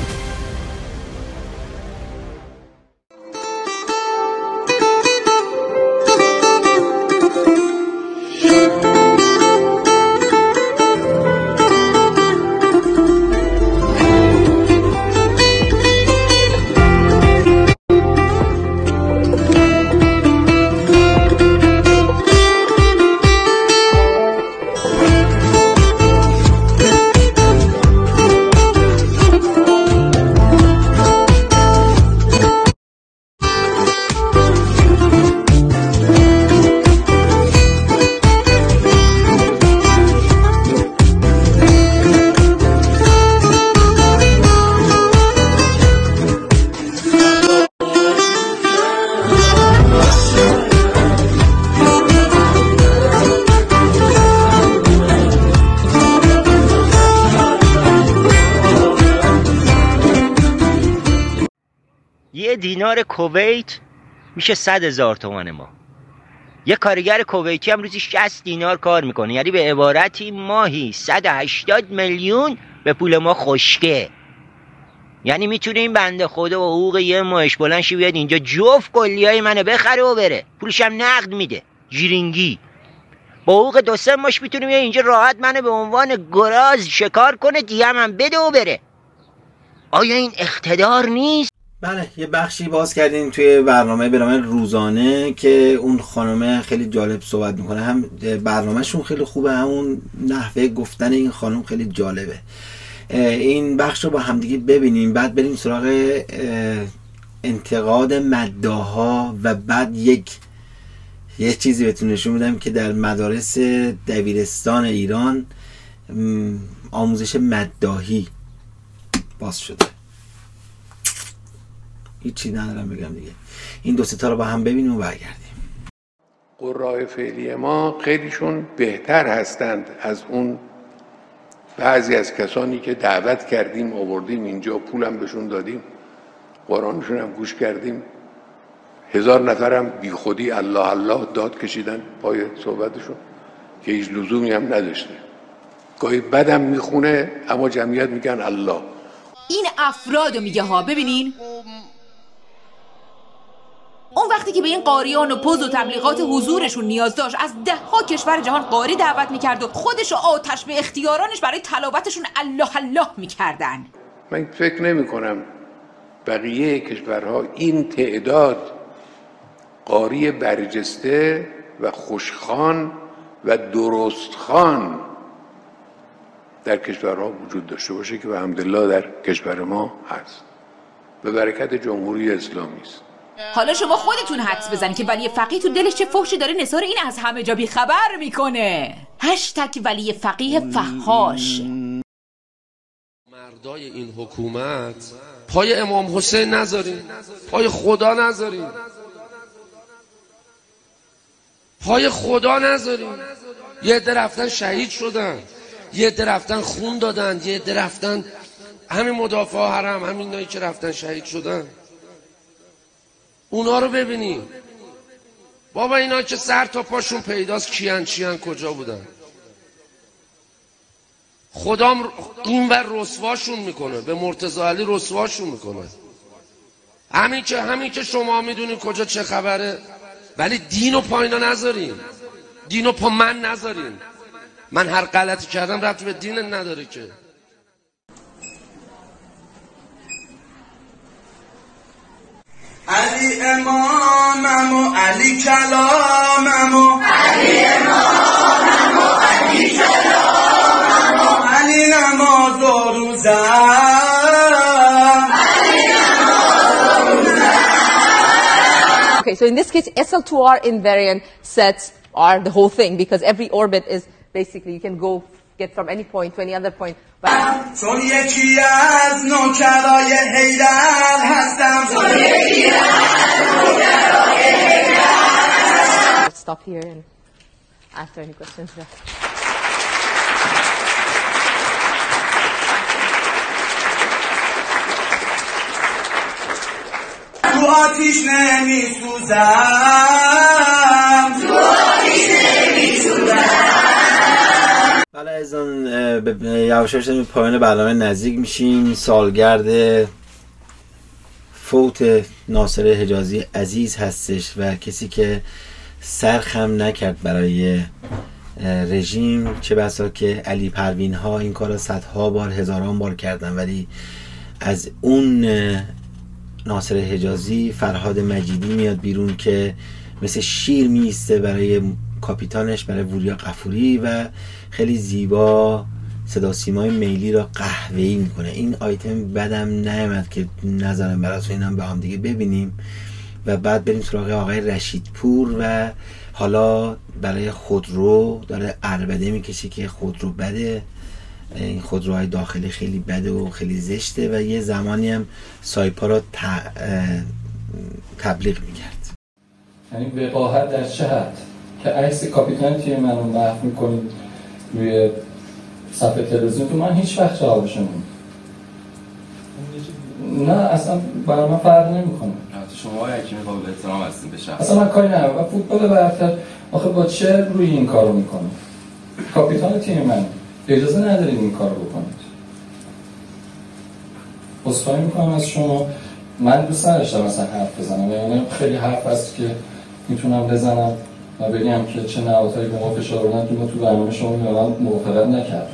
کویت میشه صد هزار تومن ما. یه کارگر کویتی هم روزی 60 دینار کار می‌کنه. یعنی به عبارتی ماهی 180 میلیون به پول ما خشکه. یعنی می‌تونه این بنده خدا و حقوق یه ماهش بلند شه بیاد اینجا جفت کلی های منو بخره و بره. پولش هم نقد میده. جیرینگی. با حقوق دو سه ماش می‌تونه بیاد اینجا راحت منو به عنوان گراز شکار کنه دیگه هم بده و بره. آیا این اقتدار نیست؟ بله یه بخشی باز کردیم توی برنامه برنامه روزانه که اون خانمه خیلی جالب صحبت می‌کنه. هم برنامهشون خیلی خوبه همون نحوه گفتن این خانم خیلی جالبه. این بخش رو با همدیگه ببینیم بعد بریم سراغ انتقاد مداها و بعد یک یه چیزی بهتون نشون میدم که در مدارس دبیرستان ایران آموزش مداهی باز شده. هیچی ندارم بگم دیگه. این دو تا رو با هم ببینیم و برگردیم. قرای فعلی ما خیلیشون بهتر هستند از اون بعضی از کسانی که دعوت کردیم آوردیم اینجا پولم بهشون دادیم قرآنشون هم گوش کردیم. هزار نفرم بی خودی الله الله داد کشیدن پای صحبتشون که هیچ لزومی هم نداشته. گاهی بدم می‌خونه اما جمعیت میگن الله. این افراد میگه ها ببینین. اون وقتی که به این قاریان و پوز و تبلیغات حضورشون نیاز داشت از ده ها کشور جهان قاری دعوت می‌کرد و خودش آتش به اختیارانش برای تلاوتشون الله الله می‌کردن. من فکر نمی کنم بقیه کشورها این تعداد قاری برجسته و خوشخان و درستخان در کشورها وجود داشته باشه که به همدلله در کشور ما هست به برکت جمهوری اسلامی است. حالا شما خودتون حدس بزنید که ولی فقیه تو دلش چه فحشی داره نثار این از همه جا بیخبر می‌کنه. هشتک ولی فقیه فهاش مردای این حکومت پای امام حسین نذارین پای خدا نذارین پای خدا نذارین یه عده رفتن شهید شدن یه عده رفتن خون دادن یه عده رفتن همین مدافع حرم همین نایی که رفتن شهید شدن. اونا رو ببینیم بابا اینا که سر تا پاشون پیداست کیان چیان کجا بودن؟ خدام این بر رسواشون می‌کنه به مرتضی علی رسواشون می‌کنه. همین که همین که شما می‌دونین کجا چه خبره. ولی دین و پایینا نذارین دین و پا من نذارین من هر غلطی کردم ربطی به دین نداره که. علی امامم و علی کلامم و علی امامم و علی کلامم و علی نماز و روزم Okay, so in this case, SL2R invariant sets are the whole thing because every orbit is basically you can go get from any point to any other point. چون یکی از نوکرای حیدر هستم چون یکی از نوکرای حیدر Let's stop here and answer any questions there. تو آتیش نمی سوزم بله ازان یواش یواش به پایان برنامه نزدیک میشیم. سالگرد فوت ناصر حجازی عزیز هستش و کسی که سرخم نکرد برای رژیم. چه بسا که علی پروین ها این کار صدها بار هزاران بار کردن. ولی از اون ناصر حجازی فرهاد مجیدی میاد بیرون که مثل شیر میسته برای کاپیتانش برای وریا قفوری و خیلی زیبا صدا سیمای میلی را قهوه‌ای می‌کنه. این آیتم بدم نیامد که نظرم براتون اینم با هم دیگه ببینیم و بعد بریم سراغ آقای رشید پور و حالا برای خودرو داره عربده می‌کشه که خودرو بده. این خودروهای داخلی خیلی بده و خیلی زشته و یه زمانی هم سایپا را تبلیغ می‌کرد. یعنی وقاحت در چه حد؟ که عکس کاپیتان تیم من رو محو می‌کنید روی صفحه تلویزیون تو من هیچ وقت جوابشو نه اصلا برای من فرق نمی‌کنه. شما حکیمی قابل احترام هستین به شخص. اصلا من کاری ندارم. و فوتبال برتر آخه با چه روی این کارو می‌کنه کاپیتان تیم من. اجازه ندارید این کارو بکنید. عذرخواهی می‌کنم از شما. من دوست نداشتم مثلا حرف بزنم. یعنی خیلی حرف هست که می‌تونم بزنم. و بگم که چه نهادهایی به ما فشار آوردن که ما تو برنامه شما میارن موافقت نکرد.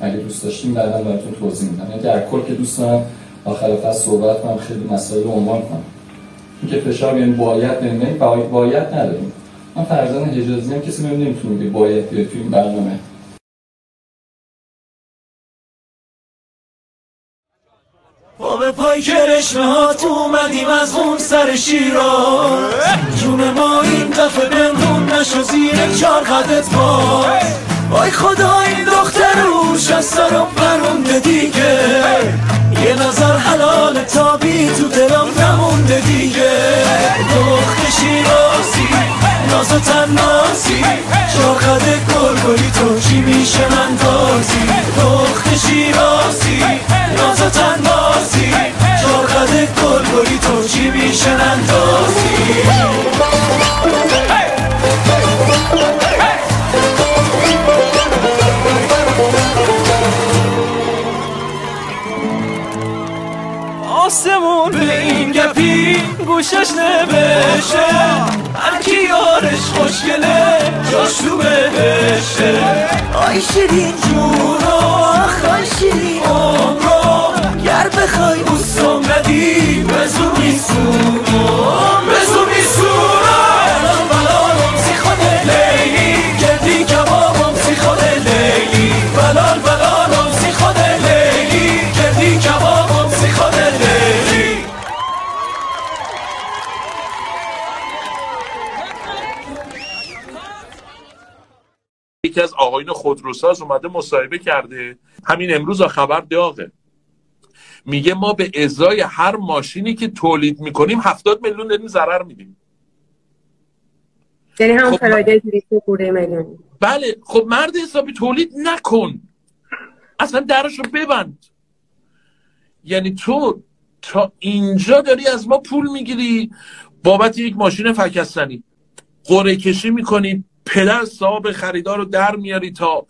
اگه دوست داشتیم بعدا براتون توضیح میدم. یعنی در کل که دوست دارم آخر فصل صحبت کنم خیلی مسائل رو عنوان کنم. اینکه فشار یعنی باید نمی‌دونی باید, باید نداریم. من فرزند حجازی هم کسی نمی‌تونه بگه باید بیاد تو این برنامه. پای کرشمه هات اومدیم از اون سر شیراز. جون ما این دفعه بندون نشو زیر چار قدت باز. وای خدا این دختروش از سرم پرونده دیگه. یه نظر حلال تابی تو دلم نمونده دیگه. دخت شیرازی. ناز و تنازی. چاقد گلگلی تو چی میشه من تازی دخت شیرازی. ناز و تنازی. چاقد گلگلی تو چی میشه من تازی آسمون به این گپی گوشش نوشته هر کی یارش خوشگله جاش تو بهشه. آی شیرین جون آخ شیرین. عمرو گر بخوای اوستم ندی بزو میسونم بزو میسونم یکی از آقایون خودروساز اومده مصاحبه کرده. همین امروز خبر داغه. میگه ما به ازای هر ماشینی که تولید می‌کنیم هفتاد میلیون داریم ضرر میدیم. یعنی هم خب میلیونی بله خب مرد حسابی تولید نکن. اصلا درشو ببند. یعنی تو تا اینجا داری از ما پول می‌گیری. بابت یک ماشین فکستنی. قره کشی می‌کنی. پدر صاحب خریدار رو در میاری تا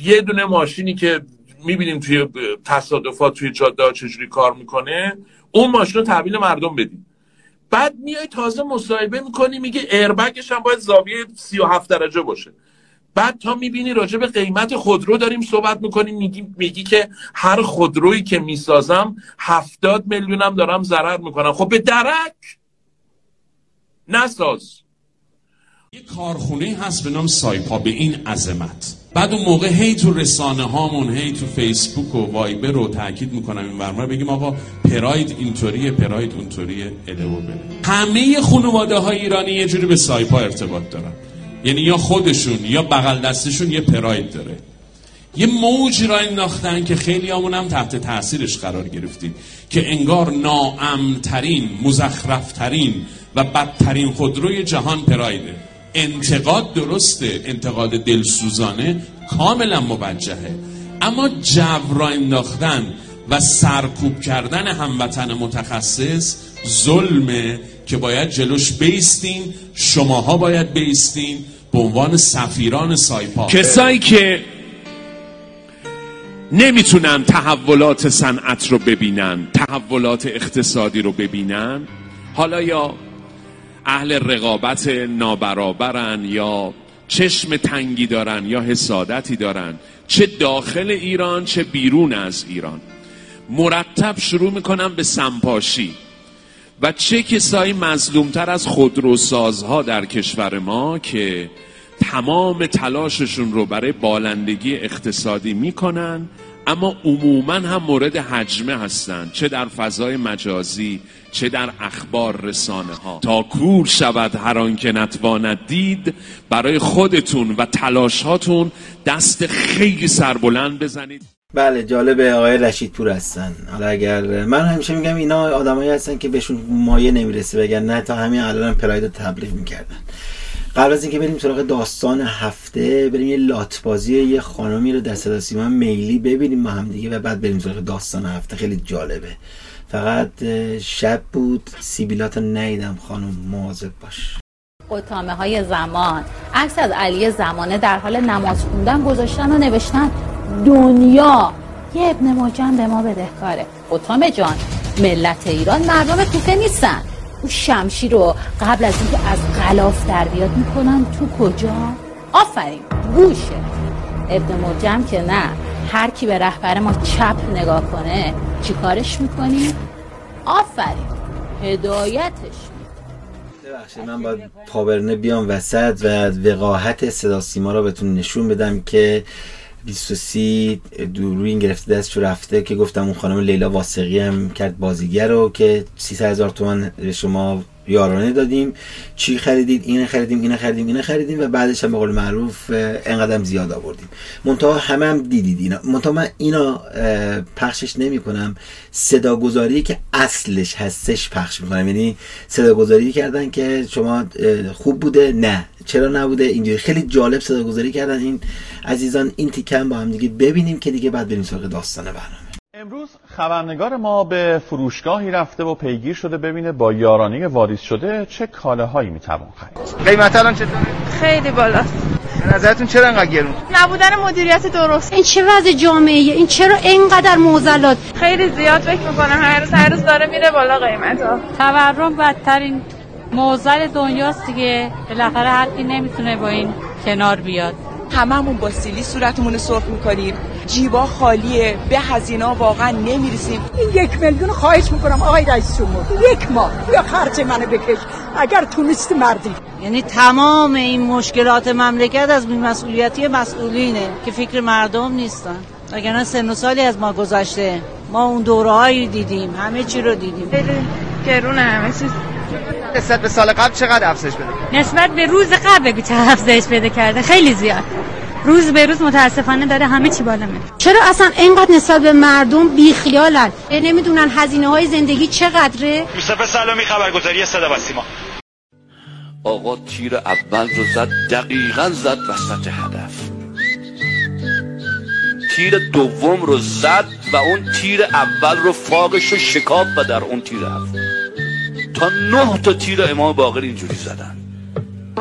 یه دونه ماشینی که می‌بینیم توی تصادفات توی جاده ها چجوری کار می‌کنه اون ماشین رو تحویل مردم بدی بعد میای تازه مصاحبه می‌کنی میگه ایربگش هم باید زاویه 37 درجه باشه. بعد تا می‌بینی راجع به قیمت خودرو داریم صحبت می‌کنیم میگی, میگی که هر خودرویی که می‌سازم هفتاد میلیونم دارم ضرر می‌کنم. خب به درک نساز. یه کارخونه هست به نام سایپا به این عظمت. بعد اون موقع هی تو رسانه هامون هی تو فیسبوک و وایبر رو تاکید می‌کنم این برنامه بگیم آقا پراید اینطوریه پراید اونطوریه اله و بله همه خانواده های ایرانی یه جوری به سایپا ارتباط دارن. یعنی یا خودشون یا بغل دستشون یه پراید داره. یه موج را انداختن که خیلی هم تحت تاثیرش قرار گرفتیم. که انگار ناامنترین مزخرفترین و بدترین خودروی جهان پرایده. انتقاد درسته انتقاد دلسوزانه کاملا موجهه. اما جو را انداختن و سرکوب کردن هموطن متخصص ظلمه که باید جلوش بیستین شماها باید بیستین به عنوان سفیران سایپا. کسایی که نمی‌تونن تحولات صنعت رو ببینن تحولات اقتصادی رو ببینن حالا یا اهل رقابت نابرابرن یا چشم تنگی دارن یا حسادتی دارن چه داخل ایران چه بیرون از ایران. مرتب شروع می‌کنن به سمپاشی و چه کسایی مظلومتر از خودروسازها در کشور ما که تمام تلاششون رو برای بالندگی اقتصادی می‌کنن اما عموما هم مورد حجمه هستند چه در فضای مجازی چه در اخبار رسانه ها تا کور شود هر آن که نتواند دید برای خودتون و تلاش هاتون دست خیلی سربلند بزنید. بله جالبه آقای رشید پور هستن. حالا اگر من همیشه میگم اینا آدمایی هستن که بهشون مایه نمی‌رسه بگن نه تا همین الان پراید تبلیغ می‌کردن. قبل از اینکه بریم سراغ داستان هفته بریم یه لات بازی یه خانمی رو در صدا سیما میلی ببینیم ما هم دیگه و بعد بریم سراغ داستان هفته. خیلی جالبه. فقط شب بود. سیبیلات رو ندیدم خانم مواظب باش. قطامه های زمان. عکس از علی زمانه در حال نماز خوندن گذاشتن و نوشتن دنیا. یه ابن مجم به ما بدهکاره. قطامه جان ملت ایران مردم کوفه نیستن. او شمشیر رو قبل از اینکه از غلاف در بیاد می‌کنن تو کجا؟ آفرین گوشه. ابن مجم که نه هر کی به رهبر ما چپ نگاه کنه چیکارش می‌کنی؟ آفرین هدایتش. ببخشید من باید پاورنه بیام وسط و وقاحت صدا سیما رو بهتون نشون بدم که 23 دوربین گرفته دستشو رفته که گفتم اون خانم لیلا واسقی هم کرد بازیگر رو که 300 هزار تومن شما یارانه دادیم. چی خریدید؟ اینه خریدیم اینه خریدیم اینه خریدیم و بعدش هم به قول معروف انقدرم زیاد آوردیم. منتها همه هم دیدید اینا. منتها من اینا پخشش نمی کنم صداگذاری که اصلش هستش پخش می‌کنم. یعنی صداگذاری کردن که شما خوب بوده؟ نه. چرا نبوده؟ اینجوری. خیلی جالب صداگذاری کردن این عزیزان. این تیکم با هم دیگه ببینیم که دیگه بعد بریم سراغ داستان برنامه. امروز خبرنگار ما به فروشگاهی رفته و پیگیر شده ببینه با یارانه واریز شده چه کالاهایی می‌توان خرید. قیمت الان چطوره؟ خیلی بالاست به نظرتون چرا انقدر گرون؟ نبودن مدیریت درست. این چه وضع جامعه این چرا اینقدر معضلات؟ خیلی زیاد فکر می‌کنم. هر روز هر روز داره میره بالا قیمت ها تورم بدترین موزل دنیاست دیگه. بالاخره هر کی نمی‌تونه با این کنار بیاد. هممون با سیلی صورتمون رو سرخ می‌کنیم. جیبا خالیه. به هزینه واقعا نمی‌رسیم. این یک میلیون خواهش می‌کنم آقای رئیس جمهور. یک ماه. یا خرج منو بکش. اگر تونست مردی. یعنی تمام این مشکلات مملکت از بیمسئولیتی مسئولینه که فکر مردم نیستن. وگرنه سن و سالی از ما گذشته. ما اون دوره دیدیم. همه چی رو دیدیم. گرونه همه چیز. نسبت به سال قبل چقدر افزایش بده؟ نسبت به روز قبل بگو چه افزایش پیدا کرده. خیلی زیاد. روز به روز متاسفانه داره همه چی بالا میره. چرا اصلا اینقدر نسبت به مردم بیخیالن؟ نمی‌دونن هزینه های زندگی چقدره؟ یوسف سلامی خبرگزاری صدا و سیما. آقا تیر اول رو زد دقیقا زد وسط هدف. تیر دوم رو زد و اون تیر اول رو فاقش رو شکاف و در اون تیر رفت تا نه تا تیر امام باقر اینجوری زدن.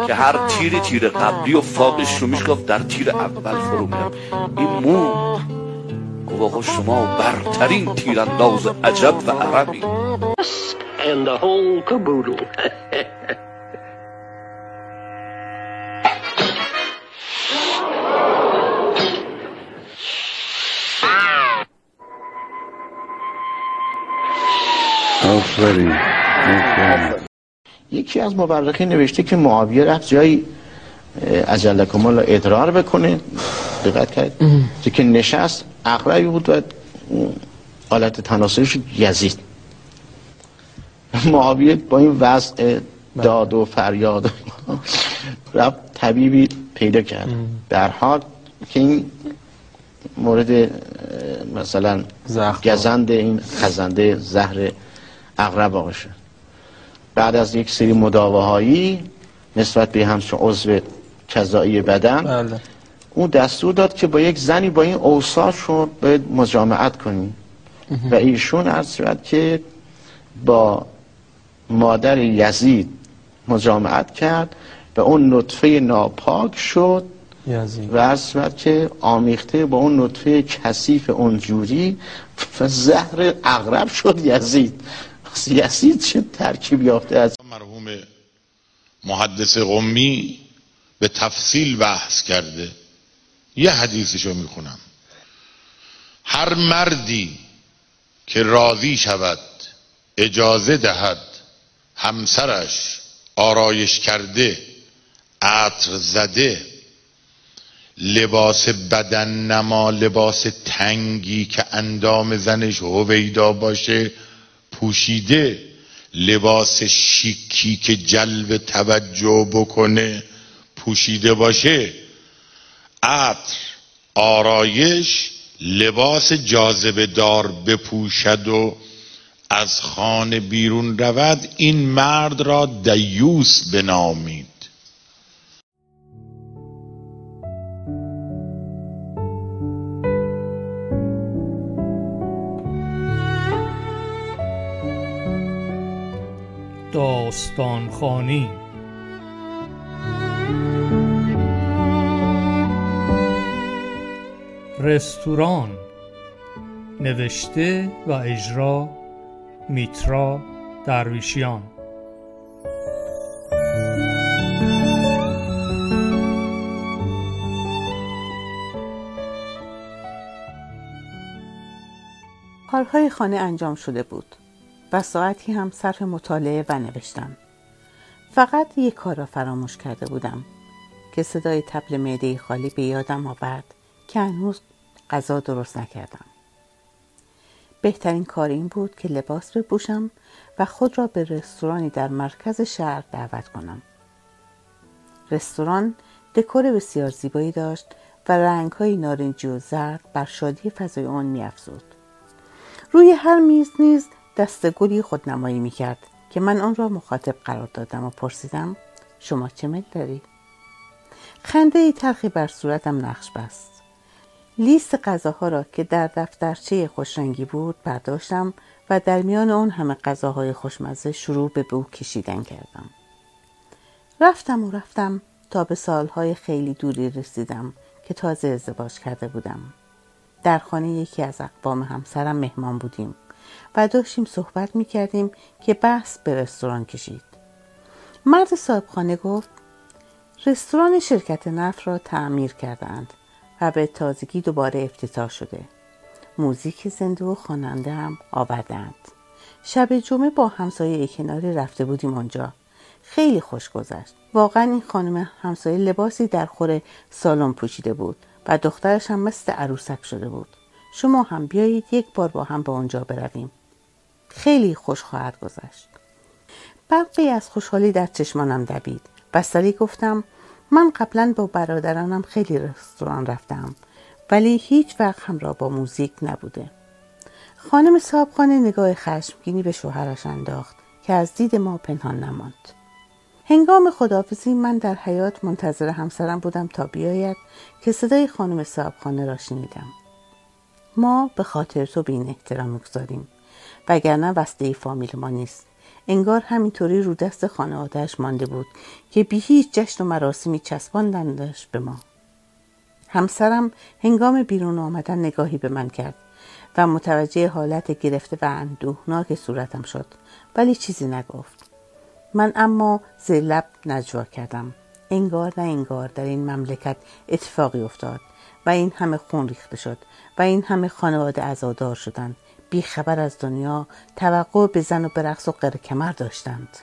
که هر تیری تیر قبلی و فاقش رو میشکاف در تیر اول فرو میرم این مو گفت آقا شما برترین تیرانداز عجب و عربی. And the whole caboodle. یکی از مورخین نوشته که معاویه رفت جایی اجل کمال ادرار بکنه. دقت کرد. که نشست اقربی بود و حالت تناسلش یزید. معاویه با این وضع داد و فریاد رفت طبیبی پیدا کرد. در حال که این مورد مثلا گزند این خزنده زهر اغرب واقع شد بعد از یک سری مداواهایی نسبت به همچون عضو کذایی بدن بله. اون دستور داد که با یک زنی با این اوصاف رو باید مجامعت کنی. و ایشون عرض شد که با مادر یزید مجامعت کرد و اون نطفه ناپاک شد یزید. و عرض شد که آمیخته با اون نطفه کثیف اونجوری و زهر اغرب شد یزید. پس یزید چه ترکیب یافته از مرحوم محدث قمی به تفصیل بحث کرده. یه حدیثشو می‌خونم. هر مردی که راضی شود اجازه دهد همسرش آرایش کرده عطر زده لباس بدن نما لباس تنگی که اندام زنش هویدا باشه پوشیده لباس شیکی که جلب توجه بکنه پوشیده باشه عطر آرایش لباس جاذبه دار بپوشد و از خانه بیرون رود این مرد را دیوس بنامید. داستان خانی رستوران نوشته و اجرا میترا درویشیان. کارهای خانه انجام شده بود. و ساعتی هم صرف مطالعه و نوشتم. فقط یک کار را فراموش کرده بودم که صدای تبل معده خالی به یادم آورد که هنوز غذا درست نکردم. بهترین کار این بود که لباس بپوشم و خود را به رستورانی در مرکز شهر دعوت کنم. رستوران دکور بسیار زیبایی داشت و رنگهای نارنجی و زرد بر شادی فضای آن میافزود. روی هر میز نیز دست گلی خودنمایی می‌کرد که من آن را مخاطب قرار دادم و پرسیدم شما چه میل داری؟ خنده ای تلخی بر صورتم نقش بست. لیست غذاها را که در دفترچه خوشرنگی بود برداشتم و در میان آن همه غذاهای خوشمزه شروع به بو کشیدن کردم. رفتم و رفتم تا به سالهای خیلی دوری رسیدم که تازه ازدواج کرده بودم. در خانه یکی از اقوام همسرم مهمان بودیم. و داشتیم صحبت می کردیم که بحث به رستوران کشید. مرد صاحب خانه گفت رستوران شرکت نفت را تعمیر کردند و به تازگی دوباره افتتاح شده. موزیک زنده و خواننده هم آوردند. شب جمعه با همسایه کناری رفته بودیم آنجا. خیلی خوش گذشت. واقعا این خانم همسایه لباسی در خور سالن پوشیده بود و دخترش هم مثل عروسک شده بود. شما هم بیایید یک بار با هم به آنجا برویم. خیلی خوش خواهد گذشت. برقی از خوشحالی در چشمانم دوید و سری گفتم من قبلا با برادرانم خیلی رستوران رفتم ولی هیچ وقت همراه با موزیک نبوده. خانم صاحبخانه نگاه خشمگینی به شوهرش انداخت که از دید ما پنهان نماند. هنگام خداحافظی من در حیات منتظر همسرم بودم تا بیاید که صدای خانم صاحبخانه را شنیدم. ما به خاطر تو به این احترام می‌گذاریم. وگرنه وسته فامیل ما نیست. انگار همینطوری رو دست خانوادهش مانده بود که بی هیچ جشن و مراسمی چسباندندش به ما. همسرم هنگام بیرون آمدن نگاهی به من کرد و متوجه حالت گرفته و اندوهناک صورتم شد ولی چیزی نگفت. من اما زیر لب نجوا کردم. انگار نه انگار در این مملکت اتفاقی افتاد. و این همه خون ریخته شد و این همه خانواده ازادار شدند. بیخبر از دنیا توقع به زن و به رقص و کمر داشتند.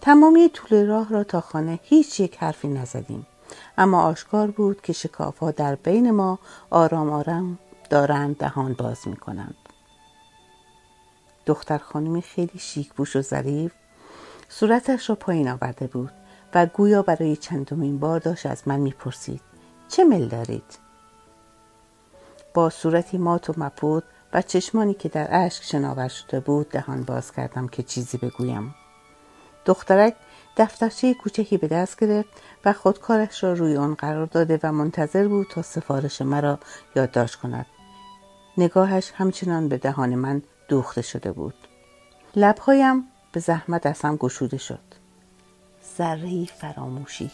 تمامی طول راه را تا خانه هیچ یک حرفی نزدیم. اما آشکار بود که شکاف ها در بین ما آرام آرام دارند دهان باز می کنند. دختر خانمی خیلی شیک بوش و ظریف صورتش را پایین آورده بود و گویا برای چندمین بار داشت از من می‌پرسید. چه مل دارید؟ با صورتی مات و مپود و چشمانی که در اشک شناور شده بود دهان باز کردم که چیزی بگویم. دخترک دفترچه کوچکی به دست گرفت و خودکارش را روی آن قرار داده و منتظر بود تا سفارش مرا یادداشت کند. نگاهش همچنان به دهان من دوخته شده بود. لبهایم به زحمت از هم گشوده شد. ذره فراموشی.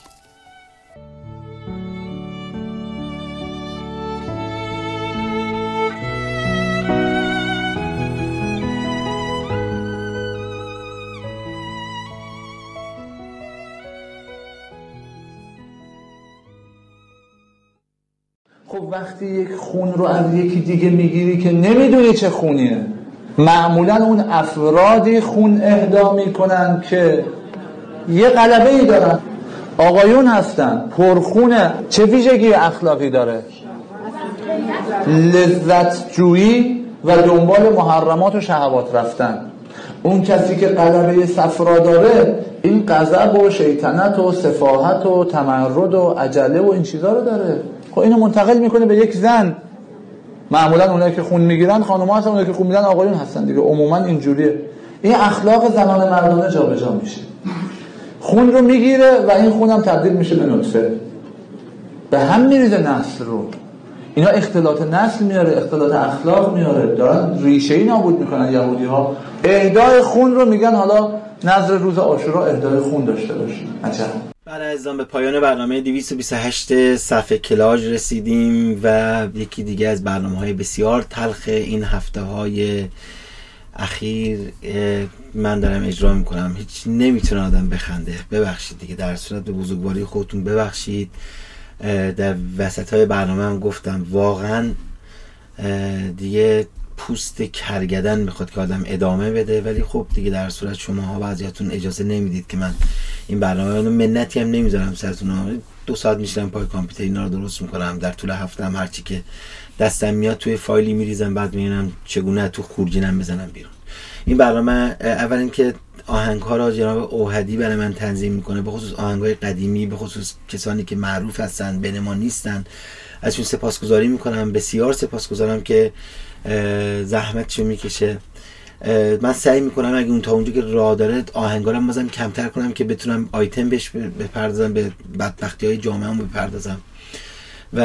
خب وقتی یک خون رو از یکی دیگه می‌گیری که نمی‌دونی چه خونیه. معمولا اون افرادی خون اهدا می‌کنن که یه قلبه ای دارن. آقایون هستن. پرخونه چه ویژگی اخلاقی داره؟ لذت جویی و دنبال محرمات و شهوات رفتن. اون کسی که قلبه صفرا داره این غضب و شیطنت و سفاحت و تمرد و عجله و این چیزا رو داره. خب اینو منتقل می‌کنه به یک زن. معمولا اونایی که خون می‌گیرن خانم‌ها هستن اونایی که خون میدن آقایون هستن دیگه. عموما اینجوریه. این اخلاق زنان مردانه جابجا میشه. خون رو می‌گیره و این خونم تبدیل میشه به نطفه. به هم میریزه نسل رو. اینا اختلاط نسل میاره اختلاط اخلاق میاره. دارن ریشه ای نابود می‌کنن یهودی ها اهدای خون رو میگن حالا نظر روز آشورا اهدای خون داشته باشیم. عجب. برای عزیزان به پایان برنامه 228 صفحه کلاج رسیدیم و یکی دیگه از برنامه های بسیار تلخ این هفته های اخیر من دارم اجرا می‌کنم. هیچ نمی‌تونه آدم بخنده. ببخشید دیگه در صورت به بزرگواری خودتون ببخشید. در وسط های برنامه هم گفتم واقعا دیگه پوست کرگدن می‌خواد که آدم ادامه بده ولی خب دیگه در صورت شما ها بعضیاتون اجازه نمی‌دید که من این برنامه رو منتی هم نمی‌ذارم سرتون دو ساعت میشنم پای کامپیوتر اینا رو درست می‌کنم در طول هفته هم هرچی که دستم میاد توی فایلی میریزم بعد می‌بینم چگونه تو خورجینم بزنم بیرون. این برنامه اول اینکه آهنگ ها را جناب اوهدی برای من تنظیم می‌کنه به خصوص آهنگ های قدیمی به خصوص کسانی که معروف هستن بین ما نیستن. ازشون سپاسگزاری می‌کنم. بسیار سپاسگزارم که زحمتشو می‌کشه. من سعی می‌کنم اگه اون تا اونجا که راه داره آهنگارم بازم کمتر کنم که بتونم آیتم بهش بپردازم به بدبختی های جامعه بپردازم. و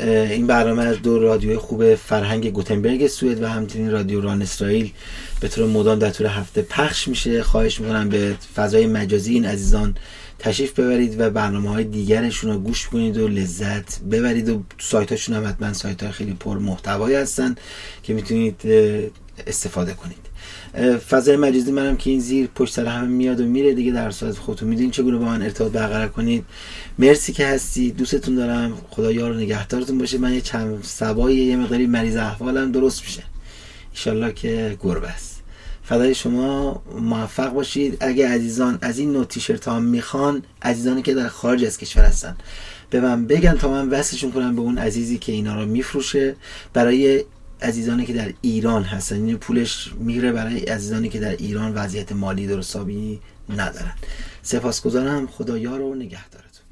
این برنامه از دو رادیوی خوب فرهنگ گوتنبرگ سوئد و همچنین رادیو ران اسرائیل به طور مدام در طول هفته پخش میشه. خواهش می‌کنم به فضای مجازی این عزیزان تشریف ببرید و برنامه های دیگرشون رو گوش کنید و لذت ببرید و سایت هاشون هم حتما سایت های خیلی پر محتوایی هستن که می‌تونید استفاده کنید. فضای مجازی منم که این زیر پشت سر همه میاد و میره دیگه در صورت خودتون می‌دونید چگونه با من ارتباط برقرار کنید. مرسی که هستی. دوستتون دارم. خدا یار و نگهدارتون باشه. من یه چند سبایی یه مقداری مریض احوالم درست میشه. انشالله که گربه است. فدای شما موفق باشید. اگه عزیزان از این نوع تیشرت ها می‌خوان عزیزانی که در خارج از کشور هستن به من بگن تا من وصلشون کنم به اون عزیزی که اینا رو میفروشه. برای عزیزانی که در ایران هستن این پولش میره برای عزیزانی که در ایران وضعیت مالی درستابی ندارن. سپاسگزارم. خدا یار و نگهدارتون.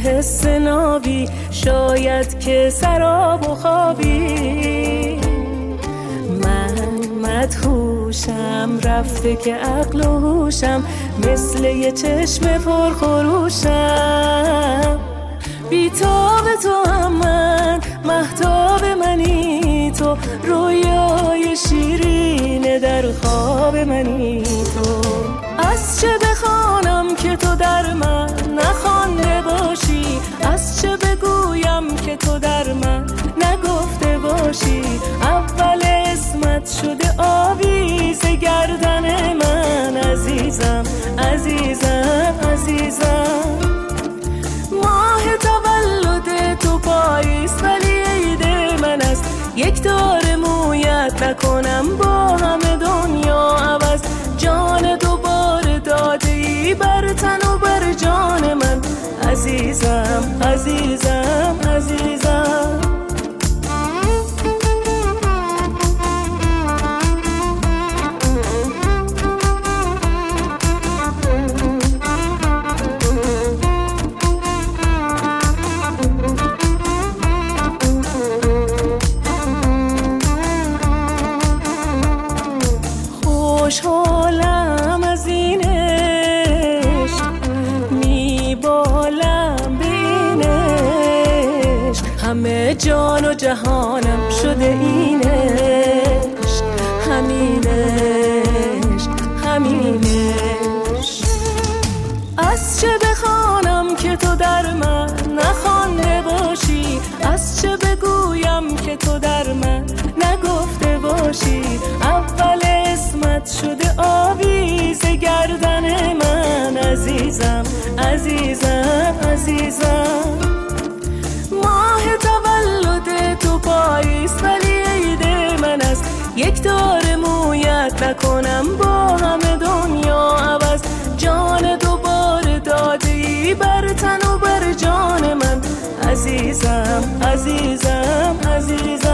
حس نابی شاید که سراب و خوابی. من مدهوشم رفته که عقل و هوشم مثل یه چشم پرخروشم. بیتاب تو هم من محتاب منی تو. رویای شیرین در خواب منی تو. از چه بخوانم که تو در من نخوانده باشی؟ که تو در من نگفته باشی. اول اسمت شده آویز گردن من. عزیزم عزیزم عزیزم. ماه تولد تو پاییز ولی عید من است. یک دار مویت نکنم با همه عزیزم عزیزم عزیزم. باشی. اول اسمت شده آویز گردن من. عزیزم عزیزم عزیزم. ماه تولد تو پاییز ولی عید من است. یک دار مویت نکنم با همه دنیا عوض. جان دوباره داده ای بر تن و بر جان من. عزیزم عزیزم عزیزم.